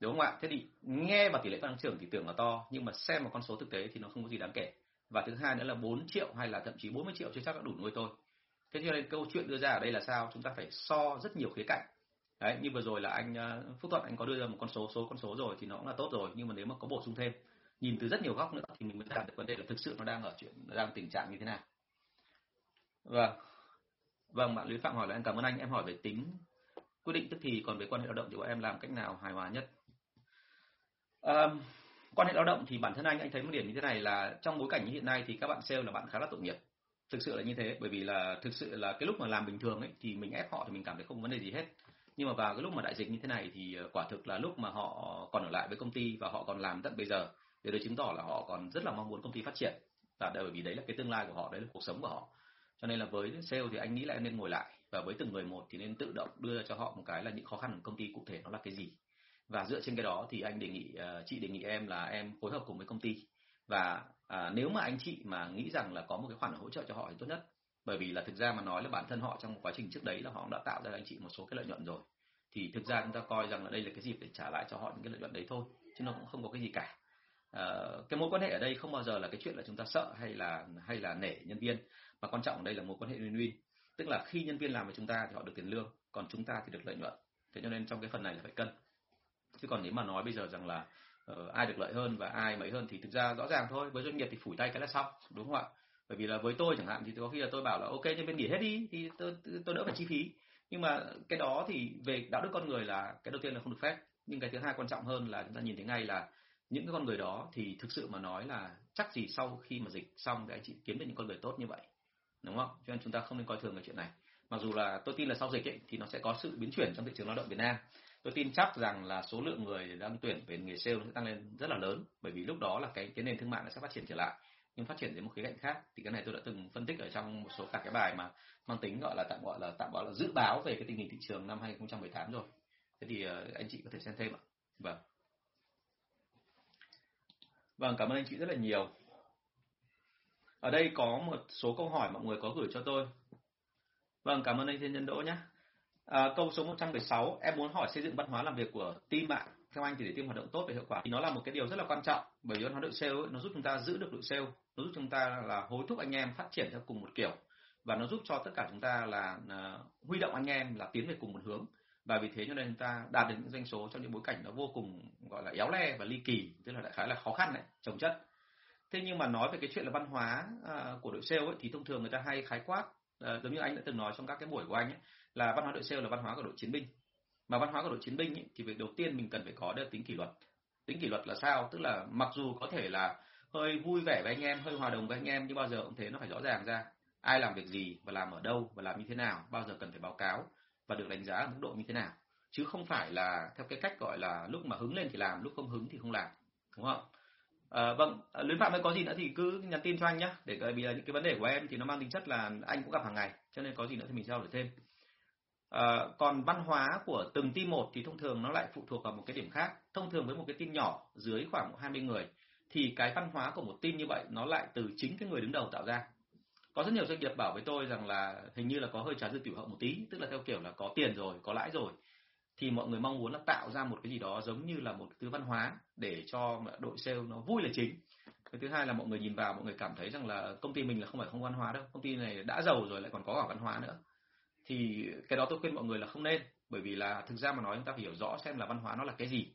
Đúng không ạ? Thế thì nghe vào tỷ lệ tăng trưởng thì tưởng là to, nhưng mà xem vào con số thực tế thì nó không có gì đáng kể. Và thứ hai nữa là 4 triệu hay là thậm chí 40 triệu chưa chắc đã đủ nuôi tôi. Thế cho nên câu chuyện đưa ra ở đây là sao? Chúng ta phải so rất nhiều khía cạnh. Đấy, như vừa rồi là anh à, Phúc Thuận anh có đưa ra một con số số con số rồi thì nó cũng là tốt rồi, nhưng mà nếu mà có bổ sung thêm, nhìn từ rất nhiều góc nữa thì mình mới đạt được vấn đề là thực sự nó đang ở chuyện đang tình trạng như thế nào. Vâng. Vâng, bạn Luyến Phạm hỏi là em cảm ơn anh, em hỏi về tính quyết định tức thì còn về quan hệ lao động thì bọn em làm cách nào hài hòa nhất? À, quan hệ lao động thì bản thân anh anh thấy một điểm như thế này là trong bối cảnh như hiện nay thì các bạn sale là bạn khá là tội nghiệp. Thực sự là như thế bởi vì là thực sự là cái lúc mà làm bình thường ấy thì mình ép họ thì mình cảm thấy không có vấn đề gì hết. Nhưng mà vào cái lúc mà đại dịch như thế này thì ờ, quả thực là lúc mà họ còn ở lại với công ty và họ còn làm tận bây giờ điều đấy chứng tỏ là họ còn rất là mong muốn công ty phát triển. Và bởi vì đấy là cái tương lai của họ đấy là cuộc sống của họ. Cho nên là với sale thì anh nghĩ là em nên ngồi lại. Và với từng người một thì nên tự động đưa cho họ một cái là những khó khăn của công ty cụ thể nó là cái gì và dựa trên cái đó thì anh đề nghị uh, chị đề nghị em là em phối hợp cùng với công ty. Và uh, nếu mà anh chị mà nghĩ rằng là có một cái khoản hỗ trợ cho họ thì tốt nhất. Bởi vì là thực ra mà nói là bản thân họ trong quá trình trước đấy là họ đã tạo ra anh chị một số cái lợi nhuận rồi. Thì thực ra chúng ta coi rằng là đây là cái dịp để trả lại cho họ những cái lợi nhuận đấy thôi chứ nó cũng không có cái gì cả. Uh, cái mối quan hệ ở đây không bao giờ là cái chuyện là chúng ta sợ hay là hay là nể nhân viên. Mà quan trọng ở đây là mối quan hệ win-win. Tức là khi nhân viên làm với chúng ta thì họ được tiền lương còn chúng ta thì được lợi nhuận. Thế cho nên trong cái phần này là phải cân chứ còn nếu mà nói bây giờ rằng là uh, ai được lợi hơn và ai mấy hơn thì thực ra rõ ràng thôi với doanh nghiệp thì phủi tay cái là xong đúng không ạ? Bởi vì là với tôi chẳng hạn thì có khi là tôi bảo là ok nhân viên nghỉ hết đi thì tôi tôi đỡ phải chi phí. Nhưng mà cái đó thì về đạo đức con người là cái đầu tiên là không được phép. Nhưng cái thứ hai quan trọng hơn là chúng ta nhìn thấy ngay là những cái con người đó thì thực sự mà nói là chắc gì sau khi mà dịch xong thì anh chị kiếm được những con người tốt như vậy đúng không? Cho nên chúng ta không nên coi thường cái chuyện này. Mặc dù là tôi tin là sau dịch ấy, thì nó sẽ có sự biến chuyển trong thị trường lao động Việt Nam tôi tin chắc rằng là số lượng người đang tuyển về nghề sale sẽ tăng lên rất là lớn, bởi vì lúc đó là cái cái nền thương mại nó sẽ phát triển trở lại, nhưng phát triển đến một khía cạnh khác. Thì cái này tôi đã từng phân tích ở trong một số cả cái bài mà mang tính gọi là tạm gọi là, tạm gọi là dự báo về cái tình hình thị trường năm 2018 rồi. Thế thì ờ, anh chị có thể xem thêm ạ. Vâng. Vâng cảm ơn anh chị rất là nhiều. Ở đây có một số câu hỏi mọi người có gửi cho tôi. Vâng cảm ơn anh thiên nhân đỗ nhé à, câu số 116 em muốn hỏi xây dựng văn hóa làm việc của team ạ theo anh thì để team hoạt động tốt và hiệu quả. Thì nó là một cái điều rất là quan trọng bởi vì văn hóa đội sale ấy, nó giúp chúng ta giữ được đội sale nó giúp chúng ta là hối thúc anh em phát triển theo cùng một kiểu và nó giúp cho tất cả chúng ta là uh, huy động anh em là tiến về cùng một hướng. Và vì thế cho nên chúng ta đạt được những doanh số trong những bối cảnh nó vô cùng gọi là éo le và ly kỳ tức là đại khái là khó khăn đấy trồng chất. Thế nhưng mà nói về cái chuyện là văn hóa uh, của đội sale ấy, thì thông thường người ta hay khái quát uh, giống như anh đã từng nói trong các cái buổi của anh ấy, là văn hóa đội sale là văn hóa của đội chiến binh. Mà văn hóa của đội chiến binh ấy, thì việc đầu tiên mình cần phải có được tính kỷ luật. Tính kỷ luật là sao? Tức là mặc dù có thể là hơi vui vẻ với anh em hơi hòa đồng với anh em nhưng bao giờ cũng thế nó phải rõ ràng ra. Ai làm việc gì và làm ở đâu và làm như thế nào bao giờ cần phải báo cáo và được đánh giá ở mức độ như thế nào. Chứ không phải là theo cái cách gọi là lúc mà hứng lên thì làm lúc không hứng thì không làm đúng không? À, vâng ờ, luyến phạm ơi có gì nữa thì cứ nhắn tin cho anh nhé để bởi vì là những cái vấn đề của em thì nó mang tính chất là anh cũng gặp hàng ngày cho nên có gì nữa thì mình trao đổi thêm à, còn văn hóa của từng team một thì thông thường nó lại phụ thuộc vào một cái điểm khác. Thông thường với một cái team nhỏ dưới khoảng 20 người thì cái văn hóa của một team như vậy nó lại từ chính cái người đứng đầu tạo ra. Có rất nhiều doanh nghiệp bảo với tôi rằng là hình như là có hơi trái dư tiểu hậu một tí tức là theo kiểu là có tiền rồi có lãi rồi thì mọi người mong muốn là tạo ra một cái gì đó giống như là một thứ văn hóa để cho đội sale nó vui là chính. Cái thứ hai là mọi người nhìn vào mọi người cảm thấy rằng là công ty mình là không phải không văn hóa đâu công ty này đã giàu rồi lại còn có cả văn hóa nữa thì cái đó tôi khuyên mọi người là không nên bởi vì là thực ra mà nói chúng ta phải hiểu rõ xem là văn hóa nó là cái gì.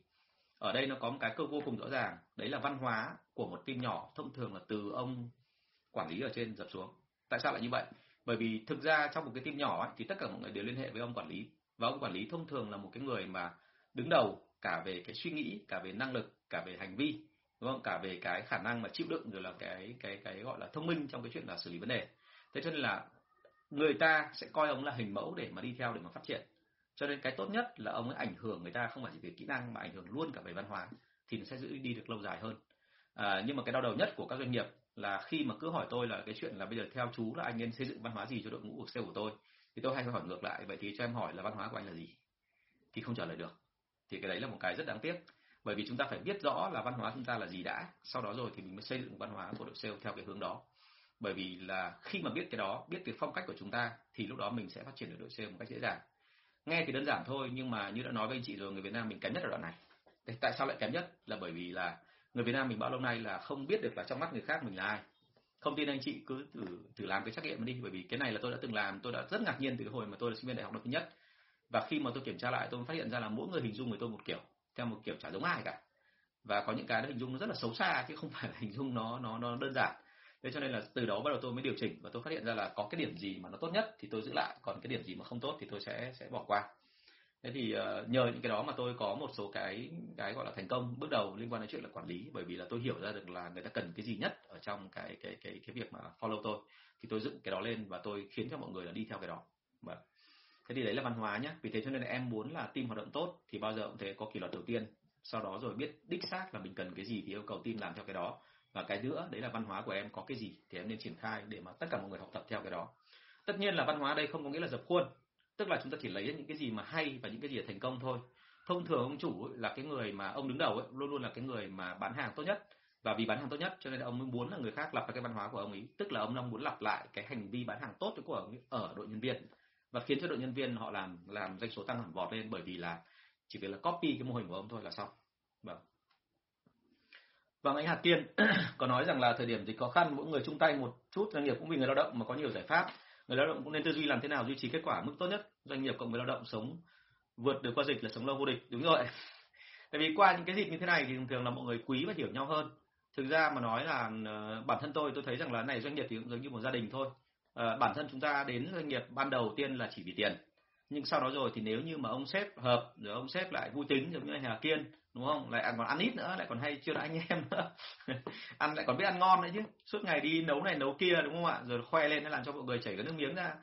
Ở đây nó có một cái cơ vô cùng rõ ràng đấy là văn hóa của một team nhỏ thông thường là từ ông quản lý ở trên dập xuống. Tại sao lại như vậy? Bởi vì thực ra trong một cái team nhỏ ấy, thì tất cả mọi người đều liên hệ với ông quản lý và ông quản lý thông thường là một cái người mà đứng đầu cả về cái suy nghĩ cả về năng lực cả về hành vi đúng không? Cả về cái khả năng mà chịu đựng rồi là cái cái cái gọi là thông minh trong cái chuyện là xử lý vấn đề. Thế cho nên là người ta sẽ coi ông là hình mẫu để mà đi theo để mà phát triển. Cho nên cái tốt nhất là ông ấy ảnh hưởng người ta không phải chỉ về kỹ năng mà ảnh hưởng luôn cả về văn hóa thì nó sẽ giữ đi được lâu dài hơn. À, nhưng mà cái đau đầu nhất của các doanh nghiệp là khi mà cứ hỏi tôi là cái chuyện là bây giờ theo chú là anh nên xây dựng văn hóa gì cho đội ngũ của sale của tôi thì tôi hay hỏi ngược lại vậy thì cho em hỏi là văn hóa của anh là gì? Thì không trả lời được. Thì cái đấy là một cái rất đáng tiếc bởi vì chúng ta phải biết rõ là văn hóa chúng ta là gì đã sau đó rồi thì mình mới xây dựng văn hóa của đội sale theo cái hướng đó bởi vì là khi mà biết cái đó, biết cái phong cách của chúng ta, thì lúc đó mình sẽ phát triển được đội sale một cách dễ dàng. Nghe thì đơn giản thôi, nhưng mà như đã nói với anh chị rồi, người Việt Nam mình kém nhất ở đoạn này. Tại sao lại kém nhất? Là bởi vì là người Việt Nam mình bao lâu nay là không biết được là trong mắt người khác mình là ai. Không tin anh chị cứ thử thử làm cái trắc nghiệm đi, bởi vì cái này là tôi đã từng làm, tôi đã rất ngạc nhiên từ cái hồi mà tôi là sinh viên đại học năm thứ nhất. Và khi mà tôi kiểm tra lại, tôi phát hiện ra là mỗi người hình dung người tôi một kiểu, theo một kiểu chả giống ai cả. Và có những cái nó hình dung nó rất là xấu xa, chứ không phải là hình dung nó nó nó đơn giản thế cho nên là từ đó bắt đầu tôi mới điều chỉnh và tôi phát hiện ra là có cái điểm gì mà nó tốt nhất thì tôi giữ lại còn cái điểm gì mà không tốt thì tôi sẽ sẽ bỏ qua. Thế thì uh, nhờ những cái đó mà tôi có một số cái cái gọi là thành công bước đầu liên quan đến chuyện là quản lý bởi vì là tôi hiểu ra được là người ta cần cái gì nhất ở trong cái cái cái cái việc mà follow tôi thì tôi dựng cái đó lên và tôi khiến cho mọi người là đi theo cái đó. Và thế thì đấy là văn hóa nhé vì thế cho nên là em muốn là team hoạt động tốt thì bao giờ cũng thế có kỷ luật đầu tiên sau đó rồi biết đích xác là mình cần cái gì thì yêu cầu team làm theo cái đó và cái nữa đấy là văn hóa của em có cái gì thì em nên triển khai để mà tất cả mọi người học tập theo cái đó. Tất nhiên là văn hóa đây không có nghĩa là dập khuôn tức là chúng ta chỉ lấy những cái gì mà hay và những cái gì là thành công thôi. Thông thường ông chủ là cái người mà ông đứng đầu ấy, luôn luôn là cái người mà bán hàng tốt nhất. Và vì bán hàng tốt nhất cho nên là ông mới muốn là người khác lặp lại cái văn hóa của ông ấy. Tức là ông đang muốn lặp lại cái hành vi bán hàng tốt của ông ấy ở đội nhân viên. Và khiến cho đội nhân viên họ làm làm doanh số tăng hẳn vọt lên bởi vì là chỉ việc là copy cái mô hình của ông thôi là xong. Vâng vâng anh Hà Kiên *clears throat* có nói rằng là thời điểm dịch khó khăn mỗi người chung tay một chút doanh nghiệp cũng vì người lao động mà có nhiều giải pháp. Người lao động cũng nên tư duy làm thế nào duy trì kết quả mức tốt nhất. Doanh nghiệp cộng với lao động sống vượt được qua dịch là sống lâu vô địch. Đúng rồi. *laughs* Tại vì qua những cái dịch như thế này thì thường thường là mọi người quý và hiểu nhau hơn. Thực ra mà nói là ờ, bản thân tôi tôi thấy rằng là này doanh nghiệp thì cũng giống như một gia đình thôi. À, bản thân chúng ta đến doanh nghiệp ban đầu tiên là chỉ vì tiền. Nhưng sau đó rồi thì nếu như mà ông sếp hợp rồi ông sếp lại vui tính giống như anh Hà Kiên đúng không? Lại à, còn ăn ít nữa, lại còn hay chưa đã anh em nữa. *laughs* Ăn, lại còn biết ăn ngon nữa chứ. Suốt ngày đi nấu này, nấu kia, đúng không ạ? Rồi khoe lên nó làm cho mọi người chảy cái nước miếng ra.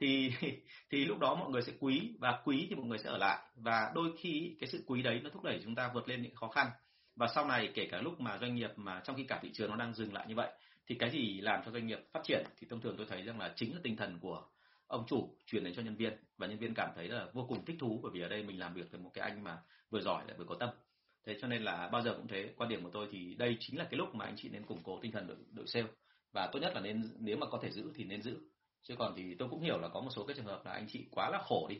Thì *laughs* thì lúc đó mọi người sẽ quý, và quý thì mọi người sẽ ở lại. Và đôi khi cái sự quý đấy nó thúc đẩy chúng ta vượt lên những khó khăn. Và sau này kể cả lúc mà doanh nghiệp mà trong khi cả thị trường nó đang dừng lại như vậy, thì cái gì làm cho doanh nghiệp phát triển thì thông thường tôi thấy rằng là chính là tinh thần của ông chủ truyền đến cho nhân viên. Và nhân viên cảm thấy là vô cùng thích thú bởi vì ở đây mình làm việc với một cái anh mà vừa giỏi lại vừa có tâm thế cho nên là bao giờ cũng thế. Quan điểm của tôi thì đây chính là cái lúc mà anh chị nên củng cố tinh thần đội, đội sale. Và tốt nhất là nên nếu mà có thể giữ thì nên giữ. Chứ còn thì tôi cũng hiểu là có một số cái trường hợp là anh chị quá là khổ đi.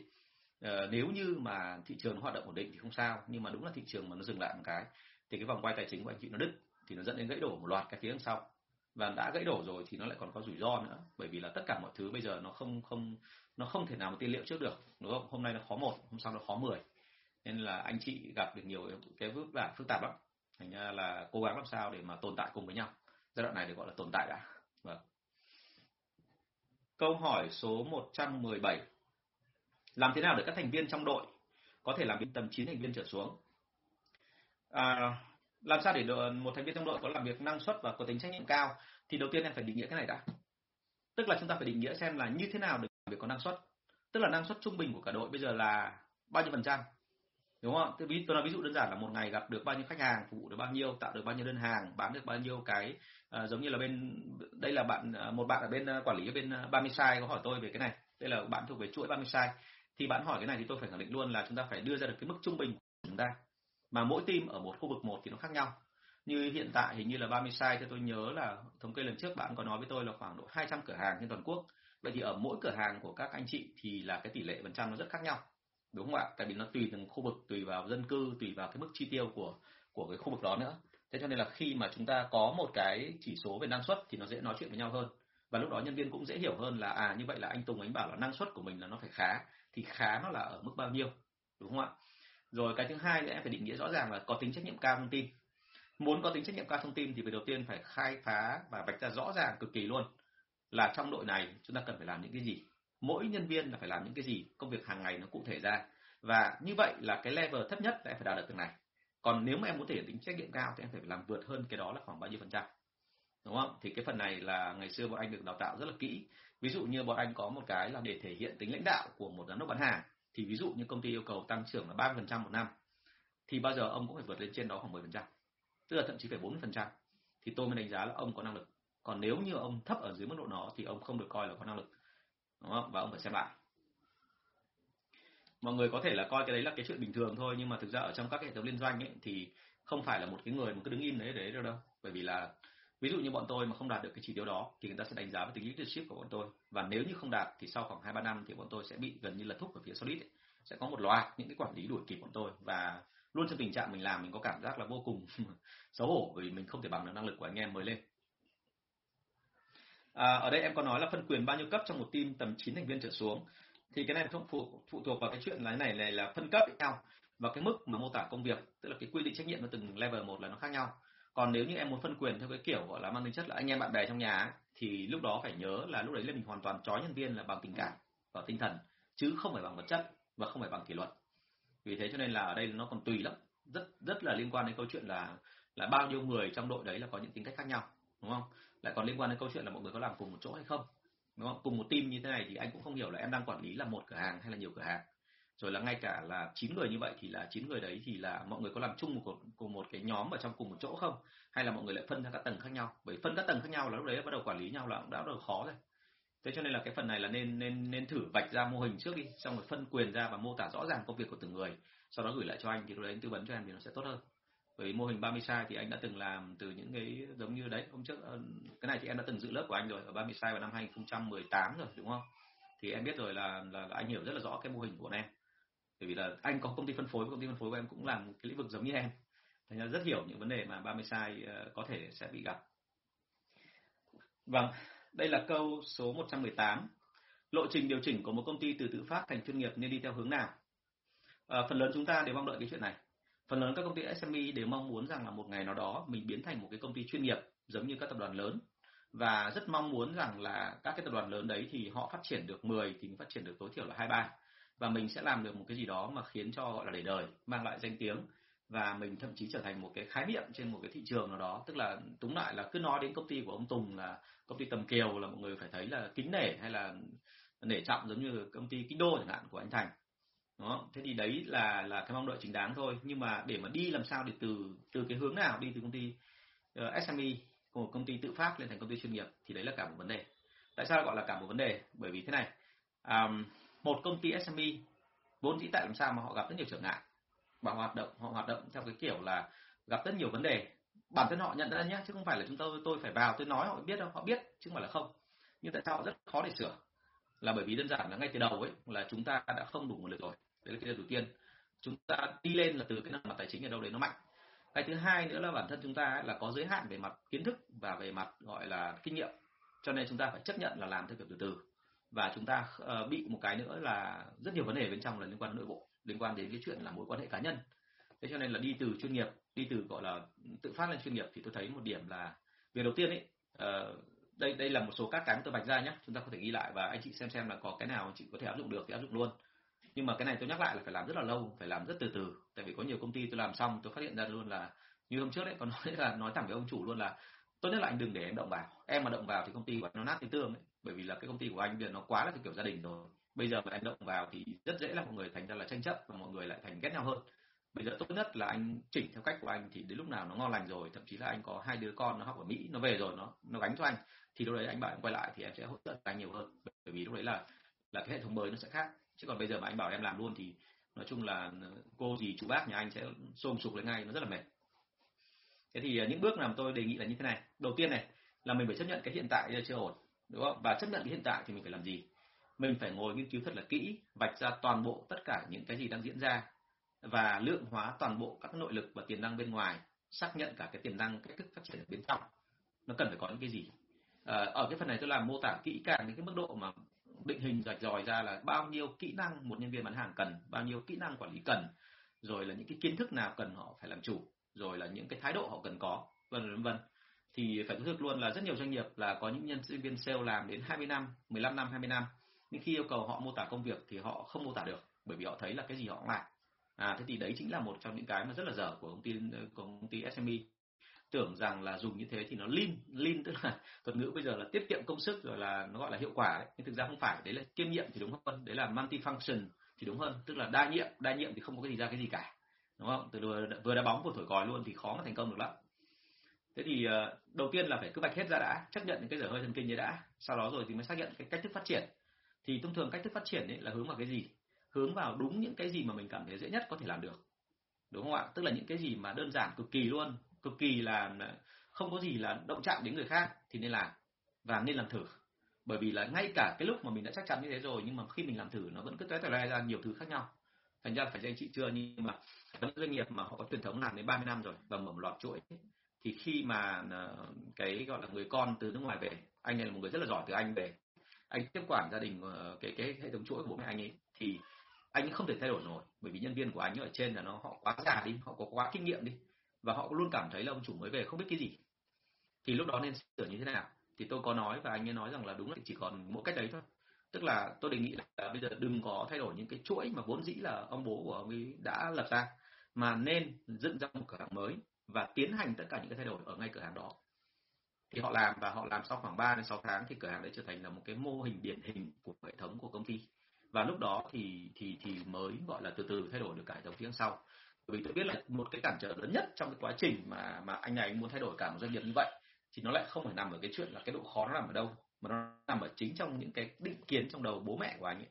Ờ, nếu như mà thị trường nó hoạt động ổn định thì không sao nhưng mà đúng là thị trường mà nó dừng lại một cái thì cái vòng quay tài chính của anh chị nó đứt thì nó dẫn đến gãy đổ một loạt cái phía đằng sau. Và đã gãy đổ rồi thì nó lại còn có rủi ro nữa bởi vì là tất cả mọi thứ bây giờ nó không không nó không thể nào mà tiên liệu trước được đúng không? Hôm nay nó khó một hôm sau nó khó mười nên là anh chị gặp được nhiều cái phức tạp phức tạp lắm. Thành ra là cố gắng làm sao để mà tồn tại cùng với nhau. Giai đoạn này được gọi là tồn tại đã. Vâng. Câu hỏi số 117 làm thế nào để các thành viên trong đội có thể làm việc tầm 9 thành viên trở xuống? À, làm sao để một thành viên trong đội có làm việc năng suất và có tính trách nhiệm cao thì đầu tiên em phải định nghĩa cái này đã. Tức là chúng ta phải định nghĩa xem là như thế nào để làm việc có năng suất. Tức là năng suất trung bình của cả đội bây giờ là bao nhiêu phần trăm? Đúng không? Tôi ví tôi nói ví dụ đơn giản là một ngày gặp được bao nhiêu khách hàng, phục vụ được bao nhiêu, tạo được bao nhiêu đơn hàng, bán được bao nhiêu cái à, giống như là bên đây là bạn ờ, một bạn ở bên ờ, quản lý ở bên 30 sai có hỏi tôi về cái này. Đây là bạn thuộc về chuỗi 30 sai. Thì bạn hỏi cái này thì tôi phải khẳng định luôn là chúng ta phải đưa ra được cái mức trung bình của chúng ta. Mà mỗi team ở một khu vực một thì nó khác nhau. Như hiện tại hình như là 30 sai cho tôi nhớ là thống kê lần trước bạn có nói với tôi là khoảng độ 200 cửa hàng trên toàn quốc. Vậy thì ở mỗi cửa hàng của các anh chị thì là cái tỷ lệ phần trăm nó rất khác nhau đúng không ạ? Tại vì nó tùy từng khu vực, tùy vào dân cư, tùy vào cái mức chi tiêu của của cái khu vực đó nữa. Thế cho nên là khi mà chúng ta có một cái chỉ số về năng suất thì nó dễ nói chuyện với nhau hơn. Và lúc đó nhân viên cũng dễ hiểu hơn là à như vậy là anh Tùng anh bảo là năng suất của mình là nó phải khá. Thì khá nó là ở mức bao nhiêu? Đúng không ạ? Rồi cái thứ hai nữa em phải định nghĩa rõ ràng là có tính trách nhiệm cao thông tin. Muốn có tính trách nhiệm cao thông tin thì phải đầu tiên phải khai phá và vạch ra rõ ràng cực kỳ luôn là trong đội này chúng ta cần phải làm những cái gì mỗi nhân viên là phải làm những cái gì, công việc hàng ngày nó cụ thể ra. Và như vậy là cái level thấp nhất là em phải đạt được từng này. Còn nếu mà em muốn thể hiện tính trách nhiệm cao thì em phải làm vượt hơn cái đó là khoảng bao nhiêu phần trăm. Đúng không? Thì cái phần này là ngày xưa bọn anh được đào tạo rất là kỹ. Ví dụ như bọn anh có một cái là để thể hiện tính lãnh đạo của một giám đốc bán hàng, thì ví dụ như công ty yêu cầu tăng trưởng là ba phần trăm một năm, thì bao giờ ông cũng phải vượt lên trên đó khoảng 10 phần trăm, tức là thậm chí phải 40 phần trăm. Thì tôi mới đánh giá là ông có năng lực. Còn nếu như ông thấp ở dưới mức độ đó thì ông không được coi là có năng lực đúng không? Và ông phải xem lại. Mọi người có thể là coi cái đấy là cái chuyện bình thường thôi, nhưng mà thực ra ở trong các hệ thống liên doanh ấy, thì không phải là một cái người mà cứ đứng im đấy đấy đâu đâu. Bởi vì là, ví dụ như bọn tôi mà không đạt được cái chỉ tiêu đó, thì người ta sẽ đánh giá về tính leadership của bọn tôi. Và nếu như không đạt, thì sau khoảng hai ba năm thì bọn tôi sẽ bị gần như là thúc ở phía solid ấy. sẽ có một loạt những cái quản lý đuổi kịp bọn tôi. Và luôn trong tình trạng mình làm, mình có cảm giác là vô cùng *laughs* xấu hổ vì mình không thể bằng được năng lực của anh em mới lên. À, ở đây em có nói là phân quyền bao nhiêu cấp trong một team tầm 9 thành viên trở xuống. Thì cái này không phụ phụ thuộc vào cái chuyện là này này là phân cấp với nhau và cái mức mà mô tả công việc tức là cái quy định trách nhiệm của từng level một là nó khác nhau. Còn nếu như em muốn phân quyền theo cái kiểu gọi là mang tính chất là anh em bạn bè trong nhà ấy, thì lúc đó phải nhớ là lúc đấy là mình hoàn toàn trói nhân viên là bằng tình cảm và tinh thần chứ không phải bằng vật chất và không phải bằng kỷ luật. Vì thế cho nên là ở đây nó còn tùy lắm. Rất rất là liên quan đến câu chuyện là là bao nhiêu người trong đội đấy là có những tính cách khác nhau đúng không? Lại còn liên quan đến câu chuyện là mọi người có làm cùng một chỗ hay không? Đúng không? Cùng một team như thế này thì anh cũng không hiểu là em đang quản lý là một cửa hàng hay là nhiều cửa hàng. Rồi là ngay cả là chín người như vậy thì là chín người đấy thì là mọi người có làm chung một cùng một cái nhóm ở trong cùng một chỗ không? Hay là mọi người lại phân ra các tầng khác nhau? Bởi phân các tầng khác nhau là lúc đấy bắt đầu quản lý nhau là cũng đã bắt đầu khó rồi. Thế cho nên là cái phần này là nên nên nên thử vạch ra mô hình trước đi, xong rồi phân quyền ra và mô tả rõ ràng công việc của từng người, sau đó gửi lại cho anh thì lúc đấy anh tư vấn cho em thì nó sẽ tốt hơn với mô hình 30 sai thì anh đã từng làm từ những cái giống như đấy. Hôm trước ờ, cái này thì em đã từng dự lớp của anh rồi ở 30 sai vào năm 2018 rồi đúng không? Thì em biết rồi là, là, là anh hiểu rất là rõ cái mô hình của bọn em. Bởi vì là anh có công ty phân phối công ty phân phối của em cũng làm cái lĩnh vực giống như em. Thành ra rất hiểu những vấn đề mà 30 sai ờ, có thể sẽ bị gặp. Vâng đây là câu số 118 lộ trình điều chỉnh của một công ty từ tự phát thành chuyên nghiệp nên đi theo hướng nào? À, phần lớn chúng ta đều mong đợi cái chuyện này phần lớn các công ty SME đều mong muốn rằng là một ngày nào đó mình biến thành một cái công ty chuyên nghiệp giống như các tập đoàn lớn. Và rất mong muốn rằng là các cái tập đoàn lớn đấy thì họ phát triển được 10 thì mình phát triển được tối thiểu là 23 và mình sẽ làm được một cái gì đó mà khiến cho gọi là để đời, mang lại danh tiếng. Và mình thậm chí trở thành một cái khái niệm trên một cái thị trường nào đó. Tức là, túng lại là cứ nói đến công ty của ông Tùng là công ty tầm kiều là mọi người phải thấy là kính nể hay là nể trọng giống như công ty kinh đô chẳng hạn của anh Thành đó thế thì đấy là là cái mong đợi chính đáng thôi. Nhưng mà để mà đi làm sao để từ từ cái hướng nào đi từ công ty ờ, uh, SME của công ty tự phát lên thành công ty chuyên nghiệp thì đấy là cả một vấn đề. Tại sao gọi là cả một vấn đề? Bởi vì thế này um, một công ty SME vốn dĩ tại làm sao mà họ gặp rất nhiều trở ngại. Và hoạt động họ hoạt động theo cái kiểu là gặp rất nhiều vấn đề. Bản thân họ nhận ra nhé chứ không phải là chúng tôi tôi phải vào tôi nói họ biết đâu họ biết chứ không phải là không. Nhưng tại sao họ rất khó để sửa? Là bởi vì đơn giản là ngay từ đầu ấy là chúng ta đã không đủ nguồn lực rồi đấy là cái điều đầu tiên. Chúng ta đi lên là từ cái mặt tài chính ở đâu đấy nó mạnh. Cái thứ hai nữa là bản thân chúng ta là có giới hạn về mặt kiến thức và về mặt gọi là kinh nghiệm. Cho nên chúng ta phải chấp nhận là làm theo kiểu từ từ. Và chúng ta uh, bị một cái nữa là rất nhiều vấn đề bên trong là liên quan đến nội bộ liên quan đến cái chuyện là mối quan hệ cá nhân. Thế cho nên là đi từ chuyên nghiệp đi từ gọi là tự phát lên chuyên nghiệp thì tôi thấy một điểm là việc đầu tiên ấy uh, đây đây là một số các cái tôi bạch ra nhé chúng ta có thể ghi lại và anh chị xem xem là có cái nào anh chị có thể áp dụng được thì áp dụng luôn nhưng mà cái này tôi nhắc lại là phải làm rất là lâu, phải làm rất từ từ. Tại vì có nhiều công ty tôi làm xong, tôi phát hiện ra luôn là, như hôm trước đấy còn *laughs* nói là, nói thẳng với ông chủ luôn là, tốt nhất là anh đừng để em động vào. Em mà động vào thì công ty của anh nó nát cái tương ấy bởi vì là cái công ty của anh bây giờ nó quá là kiểu gia đình rồi. Bây giờ mà anh động vào thì rất dễ là mọi người thành ra là tranh chấp và mọi người lại thành ghét nhau hơn. Bây giờ tốt nhất là anh chỉnh theo cách của anh thì đến lúc nào nó ngon lành rồi, thậm chí là anh có hai đứa con nó học ở mỹ, nó về rồi nó nó gánh cho anh, thì lúc đấy anh bảo em quay lại thì em sẽ hỗ trợ anh nhiều hơn. Bởi vì lúc đấy là là cái hệ thống mới nó sẽ khác chứ còn bây giờ mà anh bảo em làm luôn thì nói chung là ờ, cô gì chú bác nhà anh sẽ xôm sụp lên ngay nó rất là mệt. Thế thì ờ, những bước làm tôi đề nghị là như thế này. Đầu tiên này là mình phải chấp nhận cái hiện tại chưa ổn đúng không? Và chấp nhận cái hiện tại thì mình phải làm gì? Mình phải ngồi nghiên cứu thật là kỹ vạch ra toàn bộ tất cả những cái gì đang diễn ra và lượng hóa toàn bộ các nội lực và tiềm năng bên ngoài xác nhận cả cái tiềm năng cách thức phát triển ở bên trong. Nó cần phải có những cái gì? À, ở cái phần này tôi làm mô tả kỹ càng những cái mức độ mà định hình rạch ròi ra là bao nhiêu kỹ năng một nhân viên bán hàng cần, bao nhiêu kỹ năng quản lý cần, rồi là những cái kiến thức nào cần họ phải làm chủ, rồi là những cái thái độ họ cần có, vân vân vân. Thì phải thú thực luôn là rất nhiều doanh nghiệp là có những nhân viên sale làm đến 20 năm 15 năm 20 năm. Nhưng khi yêu cầu họ mô tả công việc thì họ không mô tả được, bởi vì họ thấy là cái gì họ cũng làm. À thế thì đấy chính là một trong những cái mà rất là dở của công ty của công ty SME tưởng rằng là dùng như thế thì nó lean lean tức là *laughs* thuật ngữ bây giờ là tiết kiệm công sức rồi là nó gọi là hiệu quả đấy. Nhưng thực ra không phải đấy là kiêm nhiệm thì đúng hơn đấy là multi function thì đúng hơn tức là đa nhiệm đa nhiệm thì không có cái gì ra cái gì cả đúng không? Từ vừa, vừa đá bóng vừa thổi còi luôn thì khó mà thành công được lắm. Thế thì ờ, đầu tiên là phải cứ bạch hết ra đã chấp nhận những cái dở hơi thần kinh như đã sau đó rồi thì mới xác nhận cái cách thức phát triển. Thì thông thường cách thức phát triển ấy là hướng vào cái gì? Hướng vào đúng những cái gì mà mình cảm thấy dễ nhất có thể làm được đúng không ạ? Tức là những cái gì mà đơn giản cực kỳ luôn cực kỳ là không có gì là động chạm đến người khác thì nên làm và nên làm thử. Bởi vì là ngay cả cái lúc mà mình đã chắc chắn như thế rồi nhưng mà khi mình làm thử nó vẫn cứ tóe toè ra nhiều thứ khác nhau. Thành ra phải cho anh chị chưa? Nhưng mà những doanh nghiệp mà họ có truyền thống làm đến 30 năm rồi và mở một loạt chuỗi. Thì khi mà ờ, cái gọi là người con từ nước ngoài về, anh này là một người rất là giỏi từ anh về, anh tiếp quản gia đình ờ, cái cái hệ thống chuỗi của bố mẹ anh ấy thì anh không thể thay đổi nổi bởi vì nhân viên của anh ở trên là nó họ quá già đi, họ có quá kinh nghiệm đi và họ luôn cảm thấy là ông chủ mới về không biết cái gì. Thì lúc đó nên sửa như thế nào? Thì tôi có nói và anh ấy nói rằng là đúng là chỉ còn mỗi cách đấy thôi. Tức là tôi đề nghị là bây giờ đừng có thay đổi những cái chuỗi mà vốn dĩ là ông bố của ông ấy đã lập ra, mà nên dựng ra một cửa hàng mới và tiến hành tất cả những cái thay đổi ở ngay cửa hàng đó. Thì họ làm và họ làm sau khoảng 3 đến 6 tháng thì cửa hàng đấy trở thành là một cái mô hình điển hình của hệ thống của công ty. Và lúc đó thì thì thì mới gọi là từ từ thay đổi được cả hệ thống phía sau vì tôi biết là một cái cản trở lớn nhất trong cái quá trình mà mà anh này muốn thay đổi cả một doanh nghiệp như vậy thì nó lại không phải nằm ở cái chuyện là cái độ khó nó nằm ở đâu, mà nó nằm ở chính trong những cái định kiến trong đầu bố mẹ của anh ấy.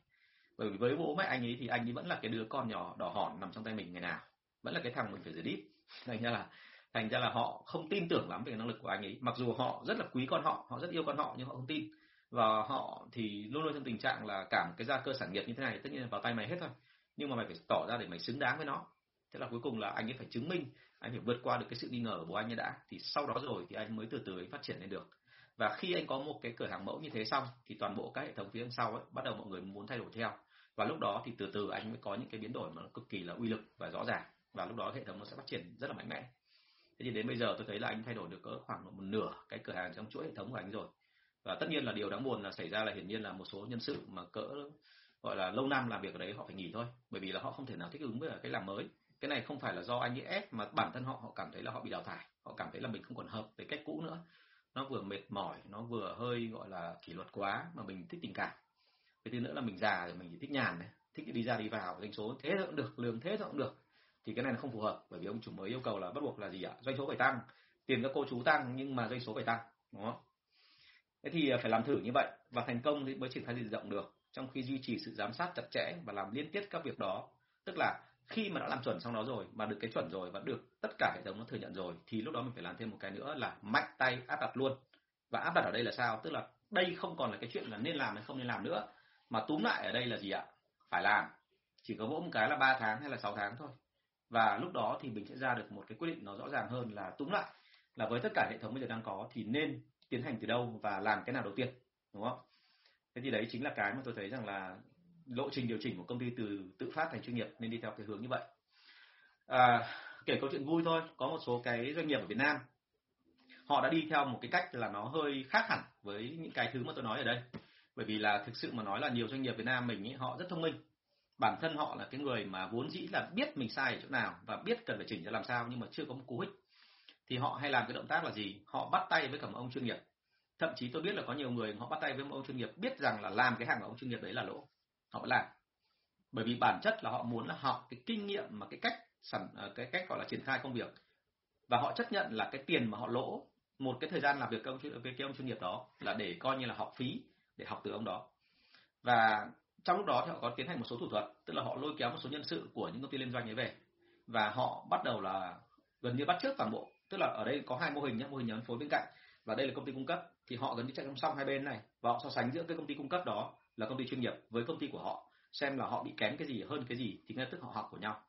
Bởi vì với bố mẹ anh ấy thì anh ấy vẫn là cái đứa con nhỏ đỏ hòn nằm trong tay mình ngày nào, vẫn là cái thằng mình phải giữ đít thành ra là, thành ra là họ không tin tưởng lắm về năng lực của anh ấy. Mặc dù họ rất là quý con họ họ rất yêu con họ nhưng họ không tin. Và họ thì luôn luôn trong tình trạng là cảm cái gia cơ sản nghiệp như thế này, tất nhiên là vào tay mày hết thôi. Nhưng mà mày phải tỏ ra để mày xứng đáng với nó thế là cuối cùng là anh ấy phải chứng minh, anh phải vượt qua được cái sự nghi ngờ của bố anh ấy đã. Thì sau đó rồi thì anh mới từ từ phát triển lên được. Và khi anh có một cái cửa hàng mẫu như thế xong, thì toàn bộ các hệ thống phía sau ấy bắt đầu mọi người muốn thay đổi theo. Và lúc đó thì từ từ anh mới có những cái biến đổi mà nó cực kỳ là uy lực và rõ ràng. Và lúc đó hệ thống nó sẽ phát triển rất là mạnh mẽ. Thế thì đến bây giờ tôi thấy là anh thay đổi được cỡ khoảng một nửa cái cửa hàng trong chuỗi hệ thống của anh rồi. Và tất nhiên là điều đáng buồn là xảy ra là hiển nhiên là một số nhân sự mà cỡ, gọi là, lâu năm làm việc ở đấy họ phải nghỉ thôi. Bởi vì là họ không thể nào thích ứng với cái làm mới cái này không phải là do anh ấy ép mà bản thân họ họ cảm thấy là họ bị đào thải. Họ cảm thấy là mình không còn hợp với cách cũ nữa. Nó vừa mệt mỏi, nó vừa hơi, gọi là, kỷ luật quá mà mình thích tình cảm. Cái thứ nữa là mình già rồi, mình chỉ thích nhàn này, thích đi ra đi vào, doanh số thế thôi cũng được, lương thế thôi cũng được. Thì cái này nó không phù hợp, bởi vì ông chủ mới yêu cầu là bắt buộc là gì ạ? Doanh số phải tăng, tiền các cô chú tăng nhưng mà doanh số phải tăng, đúng không? Thế thì à, phải làm thử như vậy và thành công thì mới triển khai diện rộng được. Trong khi duy trì sự giám sát chặt chẽ và làm liên tiếp các việc đó, tức là khi mà đã làm chuẩn xong đó rồi, mà được cái chuẩn rồi và được tất cả hệ thống nó thừa nhận rồi, thì lúc đó mình phải làm thêm một cái nữa là mạnh tay áp đặt luôn. Và áp đặt ở đây là sao? Tức là đây không còn là cái chuyện là nên làm hay không nên làm nữa, mà túm lại ở đây là gì ạ? Phải làm. Chỉ có mỗi một cái là 3 tháng hay là 6 tháng thôi. Và lúc đó thì mình sẽ ra được một cái quyết định nó rõ ràng hơn là túm lại. Là với tất cả hệ thống bây giờ đang có thì nên tiến hành từ đâu và làm cái nào đầu tiên, đúng không? Thế thì đấy chính là cái mà tôi thấy rằng là lộ trình điều chỉnh của công ty từ tự phát thành chuyên nghiệp nên đi theo cái hướng như vậy. À, kể câu chuyện vui thôi có một số cái doanh nghiệp ở Việt Nam họ đã đi theo một cái cách là nó hơi khác hẳn với những cái thứ mà tôi nói ở đây. Bởi vì là thực sự mà nói là nhiều doanh nghiệp Việt Nam mình ý, họ rất thông minh. Bản thân họ là cái người mà vốn dĩ là biết mình sai ở chỗ nào và biết cần phải chỉnh ra làm sao nhưng mà chưa có một cú hích. Thì họ hay làm cái động tác là gì? Họ bắt tay với cả một ông chuyên nghiệp. Thậm chí tôi biết là có nhiều người họ bắt tay với một ông chuyên nghiệp biết rằng là làm cái hàng của ông chuyên nghiệp đấy là lỗ họ làm. Bởi vì bản chất là họ muốn là học cái kinh nghiệm mà cái cách sản ờ, cái cách gọi là triển khai công việc. Và họ chấp nhận là cái tiền mà họ lỗ, một cái thời gian làm việc với cái ông chuyên nghiệp đó là để coi như là học phí, để học từ ông đó. Và trong lúc đó thì họ có tiến hành một số thủ thuật, tức là họ lôi kéo một số nhân sự của những công ty liên doanh ấy về. Và họ bắt đầu là gần như bắt trước toàn bộ. Tức là ở đây có hai mô hình nhé mô hình nhà phân phối bên cạnh và đây là công ty cung cấp. Thì họ gần như chạy song song hai bên này và họ so sánh giữa cái công ty cung cấp đó là công ty chuyên nghiệp với công ty của họ, xem là họ bị kém cái gì hơn cái gì thì ngay tức họ học của nhau.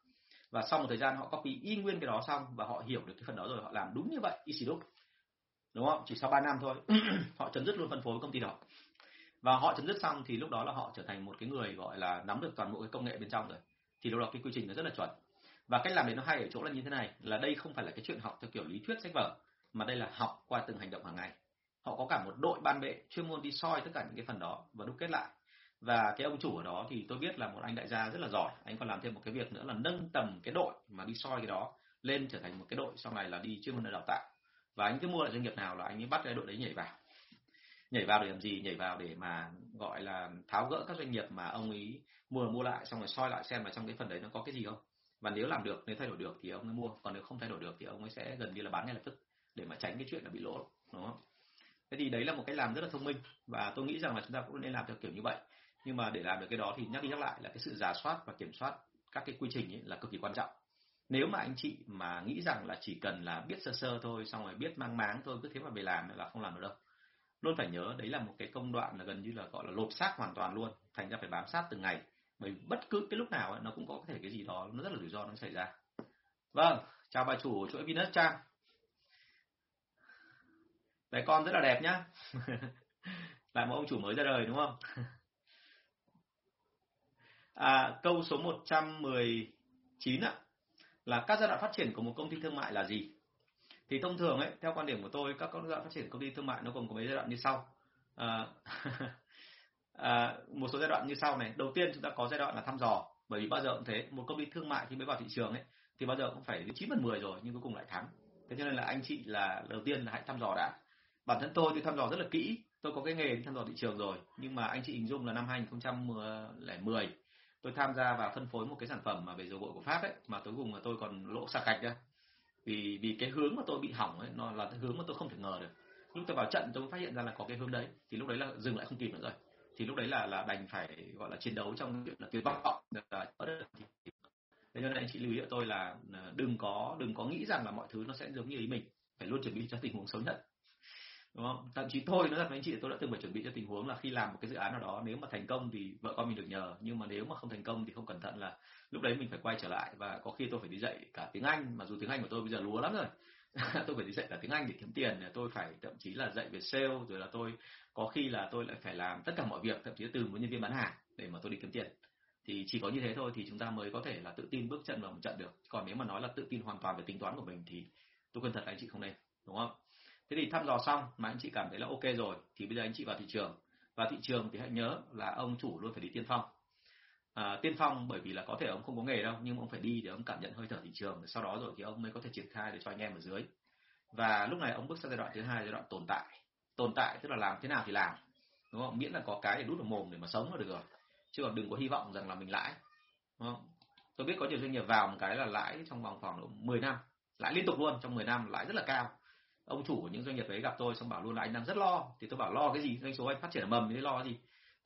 Và sau một thời gian họ copy y nguyên cái đó xong và họ hiểu được cái phần đó rồi, họ làm đúng như vậy y xì đúc đúng không? Chỉ sau 3 năm thôi, *clears throat* họ chấm dứt luôn phân phối với công ty đó. Và họ chấm dứt xong thì lúc đó là họ trở thành một cái người gọi là nắm được toàn bộ cái công nghệ bên trong rồi. Thì lúc đó cái quy trình nó rất là chuẩn. Và cách làm đấy nó hay ở chỗ là như thế này, là đây không phải là cái chuyện học theo kiểu lý thuyết sách vở, mà đây là học qua từng hành động hàng ngày. Họ có cả một đội ban bệ chuyên môn đi soi tất cả những cái phần đó và đúc kết lại và cái ông chủ ở đó thì tôi biết là một anh đại gia rất là giỏi. Anh còn làm thêm một cái việc nữa là nâng tầm cái đội mà đi soi cái đó lên trở thành một cái đội sau này là đi chuyên môn đào tạo. Và anh cứ mua lại doanh nghiệp nào là anh ấy bắt cái đội đấy nhảy vào. Nhảy vào để làm gì? Nhảy vào để mà gọi là tháo gỡ các doanh nghiệp mà ông ấy mua mua lại, xong rồi soi lại xem là trong cái phần đấy nó có cái gì không. Và nếu làm được, nếu thay đổi được thì ông ấy mua, còn nếu không thay đổi được thì ông ấy sẽ gần như là bán ngay lập tức để mà tránh cái chuyện là bị lỗ, đúng không? Thế thì đấy là một cái làm rất là thông minh và tôi nghĩ rằng là chúng ta cũng nên làm theo kiểu như vậy nhưng mà để làm được cái đó thì nhắc đi nhắc lại là cái sự giả soát và kiểm soát các cái quy trình ấy là cực kỳ quan trọng. Nếu mà anh chị mà nghĩ rằng là chỉ cần là biết sơ sơ thôi xong rồi biết mang máng thôi cứ thế mà về làm là không làm được đâu. Luôn phải nhớ đấy là một cái công đoạn là gần như là gọi là lột xác hoàn toàn luôn thành ra phải bám sát từng ngày. Bởi bất cứ cái lúc nào ấy, nó cũng có thể cái gì đó nó rất là rủi ro nó xảy ra. Vâng chào bà chủ chuỗi Venus Trang. Bé con rất là đẹp nhá. *laughs* Lại một ông chủ mới ra đời đúng không? *laughs* à, câu số 119 ạ là các giai đoạn phát triển của một công ty thương mại là gì? Thì thông thường ấy theo quan điểm của tôi các giai đoạn phát triển công ty thương mại nó gồm có mấy giai đoạn như sau. À, *laughs* à, một số giai đoạn như sau này. Đầu tiên chúng ta có giai đoạn là thăm dò bởi vì bao giờ cũng thế một công ty thương mại khi mới vào thị trường ấy thì bao giờ cũng phải đến chín phần mười rồi nhưng cuối cùng lại thắng. Thế cho nên là anh chị là đầu tiên là hãy thăm dò đã. Bản thân tôi thì thăm dò rất là kỹ tôi có cái nghề thăm dò thị trường rồi nhưng mà anh chị hình dung là năm 2010 tôi tham gia và phân phối một cái sản phẩm mà về dầu gội của Pháp ấy, mà cuối cùng là tôi còn lỗ sạc gạch ra. Vì vì cái hướng mà tôi bị hỏng ấy, nó là cái hướng mà tôi không thể ngờ được. Lúc tôi vào trận tôi phát hiện ra là có cái hướng đấy, thì lúc đấy là dừng lại không kịp nữa rồi. Thì lúc đấy là là đành phải, gọi là, chiến đấu trong chuyện là tuyệt vọng, là thế nên anh chị lưu ý cho tôi là ờ, đừng có đừng có nghĩ rằng là mọi thứ nó sẽ giống như ý mình, phải luôn chuẩn bị cho tình huống xấu nhất đúng không? Thậm chí tôi nói thật với anh chị tôi đã từng phải chuẩn bị cho tình huống là khi làm một cái dự án nào đó, nếu mà thành công thì vợ con mình được nhờ, nhưng mà nếu mà không thành công thì không cẩn thận là lúc đấy mình phải quay trở lại. Và có khi tôi phải đi dạy cả tiếng anh, mà dù tiếng anh của tôi bây giờ lúa lắm rồi. *laughs* Tôi phải đi dạy cả tiếng anh để kiếm tiền, tôi phải thậm chí là dạy về sale, rồi là tôi, có khi là tôi lại phải làm tất cả mọi việc, thậm chí từ một nhân viên bán hàng để mà tôi đi kiếm tiền. Thì chỉ có như thế thôi, thì chúng ta mới có thể là tự tin bước chân vào một trận được. Còn nếu mà nói là tự tin hoàn toàn về tính toán của mình thì tôi khuyên thật anh chị không nên, đúng không? Thế thì thăm dò xong mà anh chị cảm thấy là ok rồi thì bây giờ anh chị vào thị trường. Và thị trường thì hãy nhớ là ông chủ luôn phải đi tiên phong. À, tiên phong bởi vì là có thể ông không có nghề đâu nhưng ông phải đi để ông cảm nhận hơi thở thị trường sau đó rồi thì ông mới có thể triển khai để cho anh em ở dưới. Và lúc này ông bước sang giai đoạn thứ hai giai đoạn tồn tại. Tồn tại tức là làm thế nào thì làm đúng không? Miễn là có cái để đút vào mồm để mà sống là được rồi. Chứ còn đừng có hy vọng rằng là mình lãi đúng không? tôi biết có nhiều doanh nghiệp vào một cái là lãi trong vòng khoảng độ 10 năm lãi liên tục luôn trong 10 năm lãi rất là cao ông chủ của những doanh nghiệp đấy gặp tôi xong bảo luôn là anh đang rất lo. Thì tôi bảo lo cái gì? Doanh số anh phát triển mầm thì lo gì?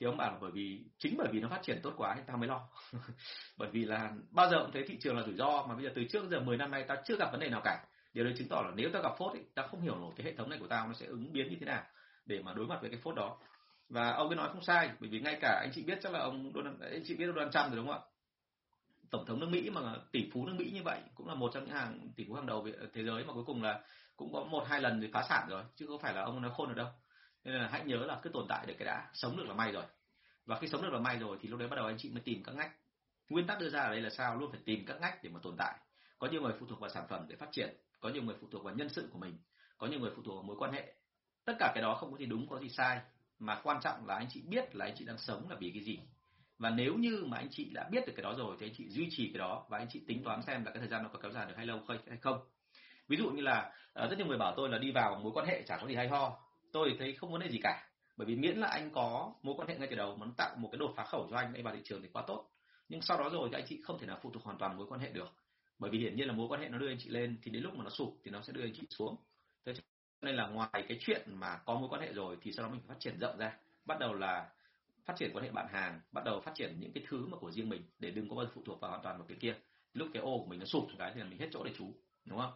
Thì ông bảo là bởi vì chính bởi vì nó phát triển tốt quá thì tao mới lo. *laughs* Bởi vì là bao giờ cũng thấy thị trường là rủi ro mà bây giờ từ trước giờ 10 năm nay ta chưa gặp vấn đề nào cả. Điều đấy chứng tỏ là nếu tao gặp phốt thì tao không hiểu nổi cái hệ thống này của tao nó sẽ ứng biến như thế nào để mà đối mặt với cái phốt đó. Và ông ấy nói không sai bởi vì ngay cả anh chị biết chắc là ông Donald, anh chị biết Donald Trump rồi đúng không ạ? Tổng thống nước Mỹ mà tỷ phú nước Mỹ như vậy cũng là một trong những hàng tỷ phú hàng đầu thế giới mà cuối cùng là cũng có một hai lần thì phá sản rồi, chứ không phải là ông nói khôn được đâu. Nên là hãy nhớ là cứ tồn tại được cái đã, sống được là may rồi. Và khi sống được là may rồi thì lúc đấy bắt đầu anh chị mới tìm các ngách. Nguyên tắc đưa ra ở đây là sao? Luôn phải tìm các ngách để mà tồn tại. Có nhiều người phụ thuộc vào sản phẩm để phát triển, có nhiều người phụ thuộc vào nhân sự của mình, có nhiều người phụ thuộc vào mối quan hệ. Tất cả cái đó không có gì đúng có gì sai. Mà quan trọng là anh chị biết là anh chị đang sống là vì cái gì. Và nếu như mà anh chị đã biết được cái đó rồi thì anh chị duy trì cái đó và anh chị tính toán xem là cái thời gian nó có kéo dài được hay lâu hay không ví dụ như là ờ, rất nhiều người bảo tôi là đi vào mối quan hệ chả có gì hay ho. Tôi thấy không vấn đề gì cả, bởi vì miễn là anh có mối quan hệ ngay từ đầu nó tạo một cái đột phá khẩu cho anh anh vào thị trường thì quá tốt. Nhưng sau đó rồi thì anh chị không thể nào phụ thuộc hoàn toàn mối quan hệ được, bởi vì hiển nhiên là mối quan hệ nó đưa anh chị lên thì đến lúc mà nó sụp thì nó sẽ đưa anh chị xuống. Thế nên là ngoài cái chuyện mà có mối quan hệ rồi thì sau đó mình phải phát triển rộng ra. Bắt đầu là phát triển quan hệ bạn hàng, bắt đầu phát triển những cái thứ mà của riêng mình để đừng có bao giờ phụ thuộc vào hoàn toàn vào cái kia. Lúc cái ô của mình nó sụp cái thì là mình hết chỗ để trú, đúng không?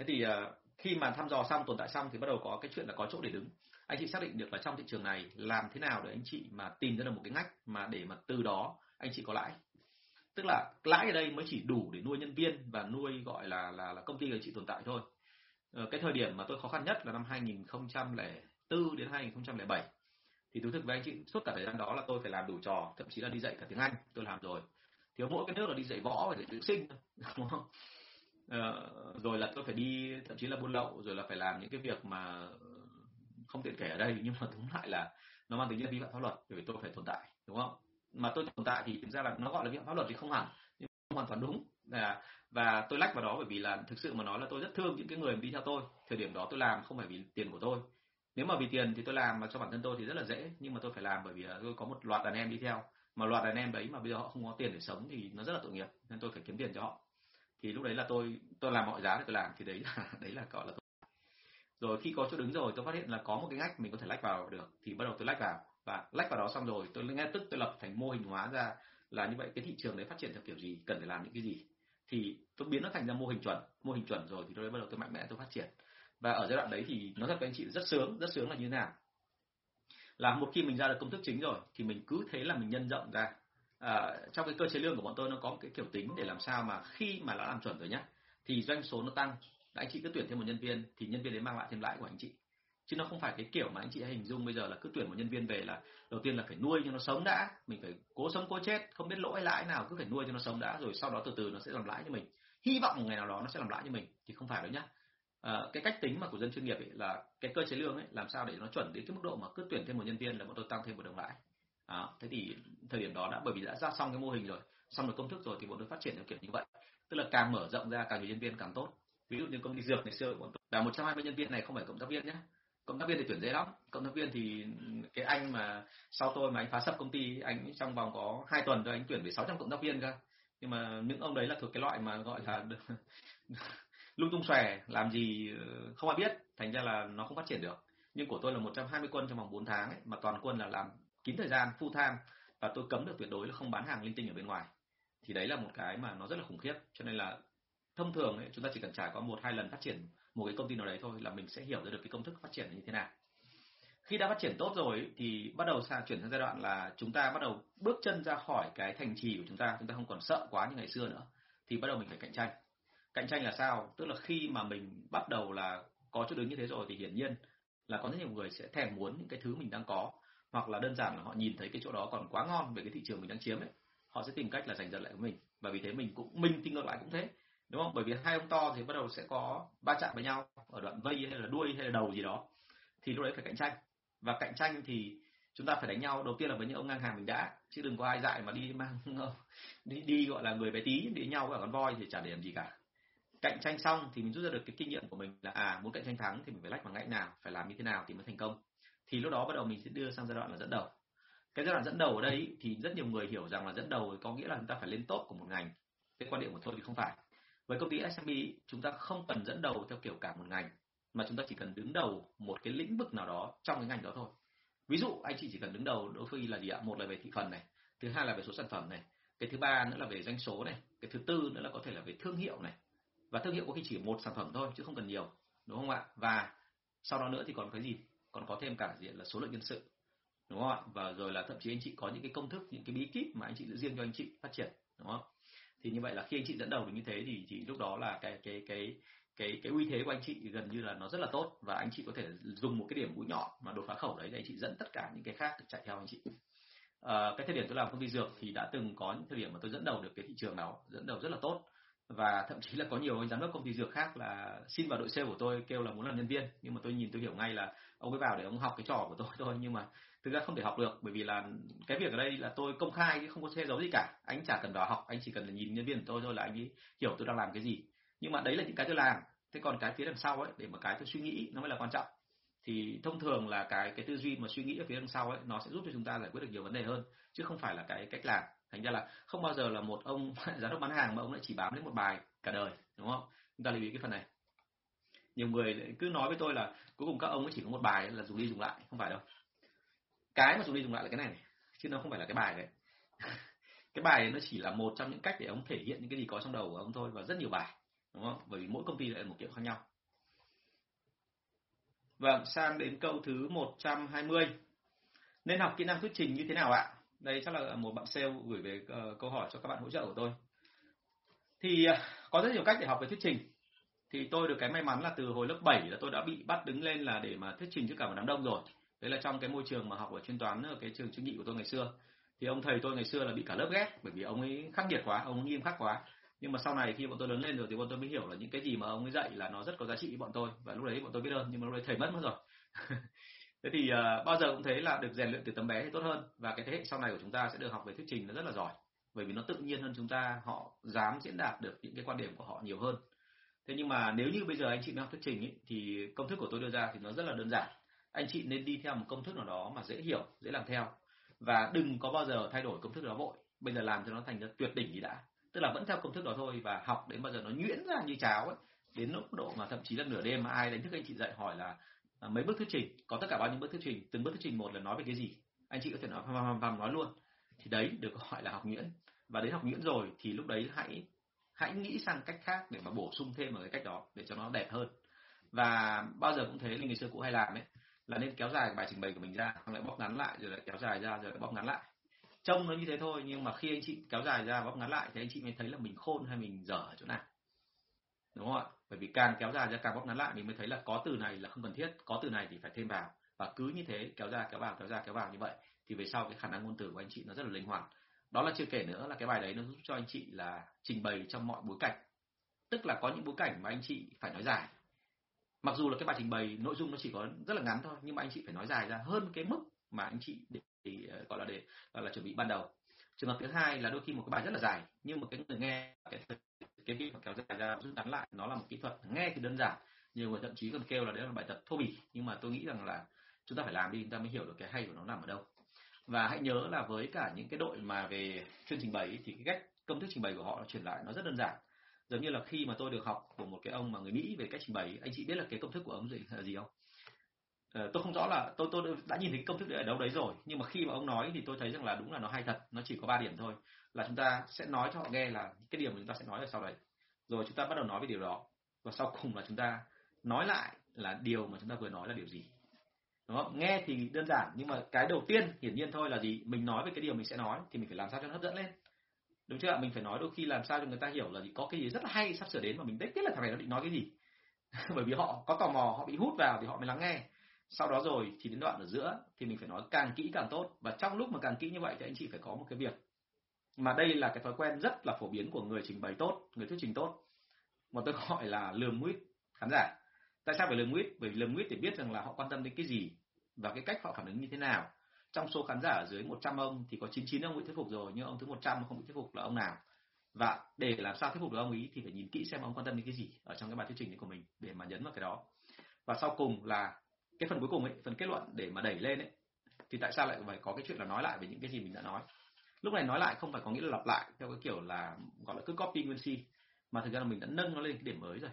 Thế thì ờ, khi mà thăm dò xong tồn tại xong thì bắt đầu có cái chuyện là có chỗ để đứng. Anh chị xác định được là trong thị trường này làm thế nào để anh chị mà tìm ra được một cái ngách mà để mà từ đó anh chị có lãi? Tức là lãi ở đây mới chỉ đủ để nuôi nhân viên và nuôi gọi là là, là công ty của anh chị tồn tại thôi. Ờ, cái thời điểm mà tôi khó khăn nhất là năm 2004 đến 2007 thì thú thực với anh chị suốt cả thời gian đó là tôi phải làm đủ trò thậm chí là đi dạy cả tiếng Anh tôi làm rồi. Thiếu mỗi cái nước là đi dạy võ và dạy dưỡng sinh đúng không? Ờ, rồi là tôi phải đi, thậm chí là buôn lậu, rồi là phải làm những cái việc mà không tiện kể ở đây. *laughs* Nhưng mà đúng lại là nó mang tính chất vi phạm pháp luật, bởi vì tôi phải tồn tại, đúng không? Mà tôi tồn tại thì thực ra là nó gọi là vi phạm pháp luật thì không hẳn, nhưng không hoàn toàn đúng. Là và tôi lách vào đó bởi vì là thực sự mà nói là tôi rất thương những cái người đi theo tôi. Thời điểm đó tôi làm không phải vì tiền của tôi. Nếu mà vì tiền thì tôi làm mà cho bản thân tôi thì rất là dễ, nhưng mà tôi phải làm bởi vì tôi có một loạt đàn em đi theo. Mà loạt đàn em đấy mà bây giờ họ không có tiền để sống thì nó rất là tội nghiệp, nên tôi phải kiếm tiền cho họ thì lúc đấy là tôi tôi làm mọi giá để tôi làm, thì đấy là *laughs* đấy là, gọi là tôi rồi khi có chỗ đứng rồi, tôi phát hiện là có một cái ngách mình có thể lách vào được, thì bắt đầu tôi lách vào. Và lách vào đó xong rồi, tôi ngay tức tôi lập thành mô hình hóa ra là như vậy, cái thị trường đấy phát triển theo kiểu gì, cần phải làm những cái gì. Thì tôi biến nó thành ra mô hình chuẩn, mô hình chuẩn rồi thì tôi bắt đầu tôi mạnh mẽ, tôi phát triển. Và ở giai đoạn đấy thì nó thật với anh chị, rất sướng rất sướng là như thế nào? Là một khi mình ra được công thức chính rồi, thì mình cứ thế là mình nhân rộng ra à, trong cái cơ chế lương của bọn tôi nó có một cái kiểu tính để làm sao mà khi mà đã làm chuẩn rồi nhá thì doanh số nó tăng. Anh chị cứ tuyển thêm một nhân viên thì nhân viên đấy mang lại thêm lãi của anh chị. Chứ nó không phải cái kiểu mà anh chị hình dung bây giờ là cứ tuyển một nhân viên về là đầu tiên là phải nuôi cho nó sống đã mình phải cố sống cố chết không biết lỗi lãi nào cứ phải nuôi cho nó sống đã rồi sau đó từ từ nó sẽ làm lãi cho mình. Hy vọng một ngày nào đó nó sẽ làm lãi cho mình thì không phải đâu nhá. À, cái cách tính mà của dân chuyên nghiệp ấy là cái cơ chế lương ấy làm sao để nó chuẩn đến cái mức độ mà cứ tuyển thêm một nhân viên là bọn tôi tăng thêm một đồng lãi đó, thế thì thời điểm đó đã bởi vì đã ra xong cái mô hình rồi xong được công thức rồi thì bọn tôi phát triển theo kiểu như vậy. Tức là càng mở rộng ra càng nhiều nhân viên càng tốt. Ví dụ như công ty dược ngày xưa bọn tôi là 120 nhân viên này không phải cộng tác viên nhé cộng tác viên thì tuyển dễ lắm. Cộng tác viên thì cái anh mà sau tôi mà anh phá sập công ty anh trong vòng có hai tuần rồi anh tuyển về 600 cộng tác viên cơ. Nhưng mà những ông đấy là thuộc cái loại mà gọi là *laughs* lung tung xòe làm gì ờ, không ai biết. Thành ra là nó không phát triển được. Nhưng của tôi là 120 quân trong vòng 4 tháng ấy, mà toàn quân là làm kín thời gian full time và tôi cấm được tuyệt đối là không bán hàng linh tinh ở bên ngoài. Thì đấy là một cái mà nó rất là khủng khiếp. Cho nên là thông thường ấy, chúng ta chỉ cần trải qua một hai lần phát triển một cái công ty nào đấy thôi là mình sẽ hiểu được cái công thức phát triển như thế nào. Khi đã phát triển tốt rồi thì bắt đầu sang chuyển sang giai đoạn là chúng ta bắt đầu bước chân ra khỏi cái thành trì của chúng ta chúng ta không còn sợ quá như ngày xưa nữa thì bắt đầu mình phải cạnh tranh. Cạnh tranh là sao? Tức là khi mà mình bắt đầu là có chỗ đứng như thế rồi thì hiển nhiên là có rất nhiều người sẽ thèm muốn những cái thứ mình đang có hoặc là đơn giản là họ nhìn thấy cái chỗ đó còn quá ngon về cái thị trường mình đang chiếm ấy, họ sẽ tìm cách là giành giật lại của mình. Và vì thế mình cũng, mình thì ngược lại cũng thế, đúng không? Bởi vì hai ông to thì bắt đầu sẽ có va chạm với nhau ở đoạn vây hay là đuôi hay là đầu gì đó, thì lúc đấy phải cạnh tranh. Và cạnh tranh thì chúng ta phải đánh nhau. Đầu tiên là với những ông ngang hàng mình đã, chứ đừng có ai dại mà đi mang *laughs* đi đi gọi là người bé tí đi nhau với con voi thì chả để làm gì cả. Cạnh tranh xong thì mình rút ra được cái kinh nghiệm của mình là à muốn cạnh tranh thắng thì mình phải lách bằng ngãy nào, phải làm như thế nào thì mới thành công thì lúc đó bắt đầu mình sẽ đưa sang giai đoạn là dẫn đầu. Cái giai đoạn dẫn đầu ở đây thì rất nhiều người hiểu rằng là dẫn đầu có nghĩa là chúng ta phải lên tốt của một ngành. Cái quan điểm của tôi thì không phải. Với công ty SMB chúng ta không cần dẫn đầu theo kiểu cả một ngành, mà chúng ta chỉ cần đứng đầu một cái lĩnh vực nào đó trong cái ngành đó thôi. Ví dụ, anh chị chỉ cần đứng đầu đối với là gì ạ? Một là về thị phần này, thứ hai là về số sản phẩm này, cái thứ ba nữa là về doanh số này, cái thứ tư nữa là có thể là về thương hiệu này. Và thương hiệu có khi chỉ một sản phẩm thôi, chứ không cần nhiều, đúng không ạ? Và sau đó nữa thì còn cái gì? Còn có thêm cả diện là số lượng nhân sự đúng không ạ? Và rồi là thậm chí anh chị có những cái công thức những cái bí kíp mà anh chị giữ riêng cho anh chị phát triển đúng không? Thì như vậy là khi anh chị dẫn đầu được như thế thì thì lúc đó là cái cái cái cái cái uy thế của anh chị gần như là nó rất là tốt và anh chị có thể dùng một cái điểm mũi nhọn mà đột phá khẩu đấy để anh chị dẫn tất cả những cái khác được chạy theo anh chị. À, cái thời điểm tôi làm công ty dược thì đã từng có những thời điểm mà tôi dẫn đầu được cái thị trường đó dẫn đầu rất là tốt. Và thậm chí là có nhiều giám đốc công ty dược khác là xin vào đội sale của tôi kêu là muốn làm nhân viên nhưng mà tôi nhìn tôi hiểu ngay là ông ấy vào để ông học cái trò của tôi thôi, nhưng mà thực ra không thể học được, bởi vì là cái việc ở đây là tôi công khai chứ không có che giấu gì cả. Anh chả cần vào học, anh chỉ cần là nhìn nhân viên của tôi thôi là anh ấy hiểu tôi đang làm cái gì. Nhưng mà đấy là những cái tôi làm. Thế còn cái phía đằng sau ấy, để mà cái tôi suy nghĩ, nó mới là quan trọng. Thì thông thường là cái cái tư duy mà suy nghĩ ở phía đằng sau ấy, nó sẽ giúp cho chúng ta giải quyết được nhiều vấn đề hơn, chứ không phải là cái cách làm. Thành ra là không bao giờ là một ông *laughs* giám đốc bán hàng mà ông lại chỉ bám đến một bài cả đời, đúng không? Chúng ta lưu ý cái phần này nhiều người cứ nói với tôi là cuối cùng các ông ấy chỉ có một bài là dùng đi dùng lại không phải đâu. Cái mà dùng đi dùng lại là cái này, này chứ nó không phải là cái bài đấy. *laughs* Cái bài nó chỉ là một trong những cách để ông thể hiện những cái gì có trong đầu của ông thôi và rất nhiều bài đúng không? Bởi vì mỗi công ty lại một kiểu khác nhau. Vâng sang đến câu thứ 120 nên học kỹ năng thuyết trình như thế nào ạ? Đây chắc là một bạn sale gửi về uh, câu hỏi cho các bạn hỗ trợ của tôi. Thì uh, có rất nhiều cách để học về thuyết trình thì tôi được cái may mắn là từ hồi lớp 7 là tôi đã bị bắt đứng lên là để mà thuyết trình trước cả một đám đông rồi. Đấy là trong cái môi trường mà học ở chuyên toán ở cái trường chuyên nghị của tôi ngày xưa. Thì ông thầy tôi ngày xưa là bị cả lớp ghét bởi vì ông ấy khắc nghiệt quá ông ấy nghiêm khắc quá. Nhưng mà sau này khi bọn tôi lớn lên rồi thì bọn tôi mới hiểu là những cái gì mà ông ấy dạy là nó rất có giá trị với bọn tôi và lúc đấy bọn tôi biết ơn nhưng mà lúc đấy thầy mất mất rồi. *laughs* Thế thì uh, bao giờ cũng thấy là được rèn luyện từ tấm bé thì tốt hơn và cái thế hệ sau này của chúng ta sẽ được học về thuyết trình nó rất là giỏi bởi vì nó tự nhiên hơn chúng ta họ dám diễn đạt được những cái quan điểm của họ nhiều hơn thế nhưng mà nếu như bây giờ anh chị mới học thuyết trình ấy, thì công thức của tôi đưa ra thì nó rất là đơn giản. Anh chị nên đi theo một công thức nào đó mà dễ hiểu dễ làm theo. Và đừng có bao giờ thay đổi công thức đó vội. Bây giờ làm cho nó thành ra tuyệt đỉnh gì đã. Tức là vẫn theo công thức đó thôi và học đến bao giờ nó nhuyễn ra như cháo ấy. Đến mức độ mà thậm chí là nửa đêm mà ai đánh thức anh chị dậy hỏi là à, mấy bước thuyết trình? Có tất cả bao nhiêu bước thuyết trình? Từng bước thuyết trình một là nói về cái gì? Anh chị có thể nói phàm phàm phàm nói luôn. Thì đấy được gọi là học nhuyễn. Và đến học nhuyễn rồi thì lúc đấy hãy hãy nghĩ sang cách khác để mà bổ sung thêm vào cái cách đó để cho nó đẹp hơn. Và bao giờ cũng thế là người xưa cũ hay làm ấy, là nên kéo dài bài trình bày của mình ra, xong lại bóp ngắn lại, rồi lại kéo dài ra, rồi lại bóp ngắn lại. Trông nó như thế thôi, nhưng mà khi anh chị kéo dài ra, bóp ngắn lại thì anh chị mới thấy là mình khôn hay mình dở ở chỗ nào. Đúng không ạ? Bởi vì càng kéo dài ra, càng bóp ngắn lại, mình mới thấy là có từ này là không cần thiết, có từ này thì phải thêm vào. Và cứ như thế, kéo ra kéo vào, kéo ra kéo vào như vậy, thì về sau cái khả năng ngôn từ của anh chị nó rất là linh hoạt đó là chưa kể nữa là cái bài đấy nó giúp cho anh chị là trình bày trong mọi bối cảnh. Tức là có những bối cảnh mà anh chị phải nói dài. Mặc dù là cái bài trình bày nội dung nó chỉ có rất là ngắn thôi nhưng mà anh chị phải nói dài ra hơn cái mức mà anh chị để, để ờ, gọi là để gọi là chuẩn bị ban đầu. Trường hợp thứ hai là đôi khi một cái bài rất là dài nhưng mà cái người nghe cái cái việc kéo dài ra rút ngắn lại nó là một kỹ thuật nghe thì đơn giản nhiều người thậm chí còn kêu là đấy là bài tập thô bỉ. Nhưng mà tôi nghĩ rằng là chúng ta phải làm đi chúng ta mới hiểu được cái hay của nó nằm ở đâu và hãy nhớ là với cả những cái đội mà về chuyên trình bày thì cái cách công thức trình bày của họ truyền lại nó rất đơn giản. Giống như là khi mà tôi được học của một cái ông mà người Mỹ về cách trình bày anh chị biết là cái công thức của ông gì là gì không? Ờ, tôi không rõ là tôi tôi đã nhìn thấy công thức ở đâu đấy rồi nhưng mà khi mà ông nói thì tôi thấy rằng là đúng là nó hay thật nó chỉ có 3 điểm thôi. Là chúng ta sẽ nói cho họ nghe là cái điểm mà chúng ta sẽ nói ở sau đấy. Rồi chúng ta bắt đầu nói về điều đó. Và sau cùng là chúng ta nói lại là điều mà chúng ta vừa nói là điều gì đúng không? Nghe thì đơn giản, nhưng mà cái đầu tiên hiển nhiên thôi là gì? Mình nói về cái điều mình sẽ nói thì mình phải làm sao cho nó hấp dẫn lên. Đúng chưa mình phải nói đôi khi làm sao cho người ta hiểu là gì? Có cái gì rất là hay sắp sửa đến mà mình biết biết là thằng này nó định nói cái gì. *laughs* Bởi vì họ có tò mò, họ bị hút vào thì họ mới lắng nghe. Sau đó rồi thì đến đoạn ở giữa thì mình phải nói càng kỹ càng tốt. Và trong lúc mà càng kỹ như vậy thì anh chị phải có một cái việc. Mà đây là cái thói quen rất là phổ biến của người trình bày tốt, người thuyết trình tốt. Mà tôi *laughs* gọi là lườm nguyết khán giả. Tại sao phải lườm nguyết? Bởi vì lườm nguyết để biết rằng là họ quan tâm đến cái gì và cái cách họ phản ứng như thế nào? Trong số khán giả dưới 100 ông thì có 99 ông bị thuyết phục rồi, nhưng ông thứ 100 không bị thuyết phục là ông nào? Và để làm sao thuyết phục được ông ý thì phải nhìn kỹ xem ông quan tâm đến cái gì ở trong cái bài thuyết trình của mình để mà nhấn vào cái đó. Và sau cùng là cái phần cuối cùng ấy, phần kết luận để mà đẩy lên ấy, thì tại sao lại phải có cái chuyện là nói lại về những cái gì mình đã nói? Lúc này nói lại không phải có nghĩa là lặp lại theo cái kiểu là, gọi là cứ copy nguyên si, mà thực ra là mình đã nâng nó lên cái điểm mới rồi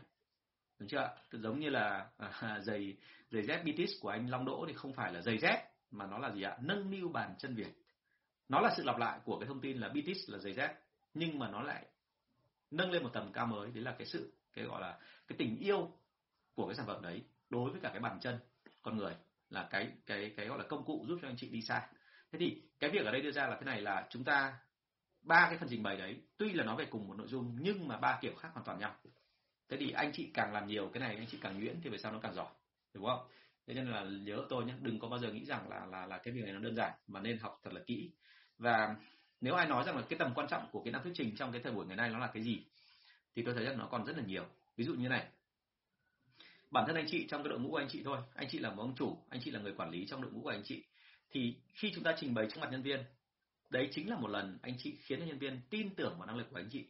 đúng chưa Tự giống như là à, *laughs* giày giày dép Bitis của anh Long Đỗ thì không phải là giày dép mà nó là gì ạ? Nâng niu bàn chân Việt. Nó là sự lặp lại của cái thông tin là Bitis là giày dép nhưng mà nó lại nâng lên một tầm cao mới. Đấy là cái sự cái gọi là cái tình yêu của cái sản phẩm đấy đối với cả cái bàn chân con người là cái cái cái gọi là công cụ giúp cho anh chị đi xa. Thế thì cái việc ở đây đưa ra là thế này là chúng ta ba cái phần trình bày đấy tuy là nói về cùng một nội dung nhưng mà ba kiểu khác hoàn toàn nhau thế thì anh chị càng làm nhiều cái này, anh chị càng nhuyễn thì về sau nó càng giỏi, đúng không? Thế nên là nhớ tôi nhé, đừng có bao giờ nghĩ rằng là là là cái việc này nó đơn giản mà nên học thật là kỹ. Và nếu ai nói rằng là cái tầm quan trọng của kỹ năng thuyết trình trong cái thời buổi ngày nay nó là cái gì, thì tôi thấy rằng nó còn rất là nhiều. Ví dụ như này, bản thân anh chị trong cái đội ngũ của anh chị thôi, anh chị là một ông chủ, anh chị là người quản lý trong đội ngũ của anh chị, thì khi chúng ta trình bày trước mặt nhân viên, đấy chính là một lần anh chị khiến cho nhân viên tin tưởng vào năng lực của anh chị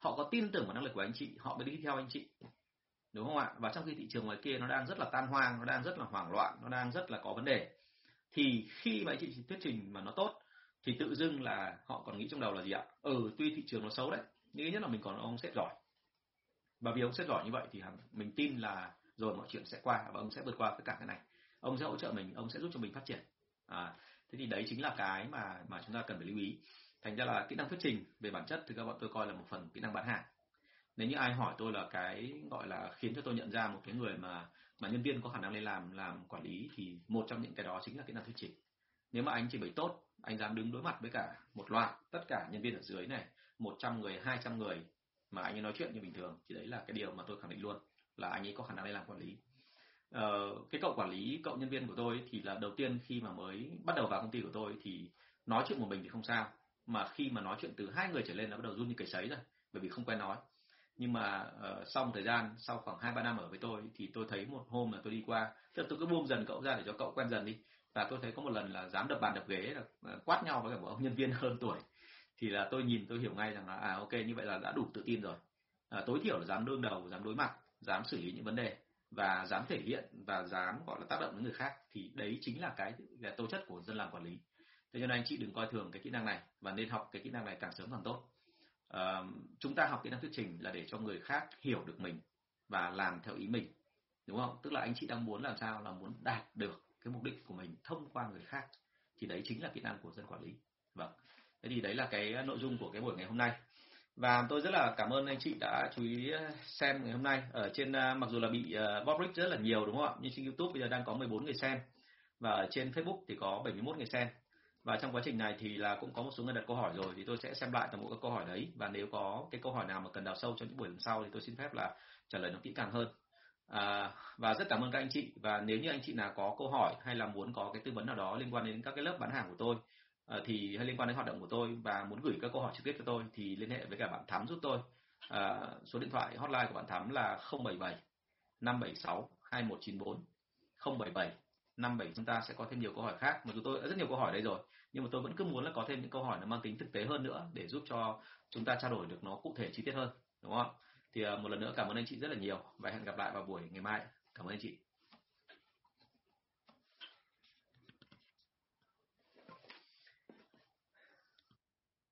họ có tin tưởng vào năng lực của anh chị họ mới đi theo anh chị. Đúng không ạ? Và trong khi thị trường ngoài kia nó đang rất là tan hoang nó đang rất là hoảng loạn nó đang rất là có vấn đề thì khi mà anh chị thuyết trình mà nó tốt thì tự dưng là họ còn nghĩ trong đầu là gì ạ? Ừ tuy thị trường nó xấu đấy nhưng nhất là mình còn ông sếp giỏi. Và vì ông sếp giỏi như vậy thì mình tin là rồi mọi chuyện sẽ qua và ông sẽ vượt qua tất cả cái này. Ông sẽ hỗ trợ mình ông sẽ giúp cho mình phát triển. À, thế thì đấy chính là cái mà mà chúng ta cần phải lưu ý thành ra là kỹ năng thuyết trình về bản chất thì các bạn tôi coi là một phần kỹ năng bán hàng. Nếu như ai hỏi tôi là cái gọi là khiến cho tôi nhận ra một cái người mà mà nhân viên có khả năng lên làm làm quản lý thì một trong những cái đó chính là kỹ năng thuyết trình. Nếu mà anh chỉ bày tốt anh dám đứng đối mặt với cả một loạt tất cả nhân viên ở dưới này 100 người 200 người mà anh ấy nói chuyện như bình thường thì đấy là cái điều mà tôi khẳng định luôn là anh ấy có khả năng lên làm quản lý. Ờ, cái cậu quản lý cậu nhân viên của tôi thì là đầu tiên khi mà mới bắt đầu vào công ty của tôi thì nói chuyện một mình thì không sao mà khi mà nói chuyện từ hai người trở lên là bắt đầu run như cầy sấy rồi bởi vì không quen nói. Nhưng mà uh, sau một thời gian sau khoảng hai ba năm ở với tôi thì tôi thấy một hôm là tôi đi qua tức là tôi cứ buông dần cậu ra để cho cậu quen dần đi. Và tôi thấy có một lần là dám đập bàn đập ghế là ờ, quát nhau với cả một ông nhân viên *laughs* hơn tuổi. Thì là tôi nhìn tôi hiểu ngay rằng là à ok như vậy là đã đủ tự tin rồi. À, tối thiểu là dám đương đầu dám đối mặt dám xử lý những vấn đề và dám thể hiện và dám gọi là tác động đến người khác thì đấy chính là cái là tố chất của dân làm quản lý thế cho nên anh chị đừng coi thường cái kỹ năng này và nên học cái kỹ năng này càng sớm càng tốt. À, chúng ta học kỹ năng thuyết trình là để cho người khác hiểu được mình và làm theo ý mình đúng không? Tức là anh chị đang muốn làm sao là muốn đạt được cái mục đích của mình thông qua người khác thì đấy chính là kỹ năng của dân quản lý. Vâng. Thế thì đấy là cái nội dung của cái buổi ngày hôm nay. Và tôi rất là cảm ơn anh chị đã chú ý ờ, xem ngày hôm nay. Ở trên ờ, mặc dù là bị bóp bot rất là nhiều đúng không ạ? Nhưng trên YouTube bây giờ đang có 14 người xem và ở trên Facebook thì có 71 người xem và trong quá trình này thì là cũng có một số người đặt câu hỏi rồi thì tôi sẽ xem lại toàn bộ các câu hỏi đấy. Và nếu có cái câu hỏi nào mà cần đào sâu trong những buổi lần sau thì tôi xin phép là trả lời nó kỹ càng hơn. À, và rất cảm ơn các anh chị. Và nếu như anh chị nào có câu hỏi hay là muốn có cái tư vấn nào đó liên quan đến các cái lớp bán hàng của tôi à, thì hay liên quan đến hoạt động của tôi và muốn gửi các câu hỏi trực tiếp cho tôi thì liên hệ với cả bạn Thắm giúp tôi. À, số điện thoại hotline của bạn Thắm là 077 576 2194 077 57 chúng ta sẽ có thêm nhiều câu hỏi khác. Mà chúng tôi đã rất nhiều câu hỏi đây rồi, nhưng mà tôi vẫn cứ muốn là có thêm những câu hỏi nó mang tính thực tế hơn nữa để giúp cho chúng ta trao đổi được nó cụ thể, chi tiết hơn, đúng không thì ờ, một lần nữa cảm ơn anh chị rất là nhiều và hẹn gặp lại vào buổi ngày mai. Cảm ơn anh chị.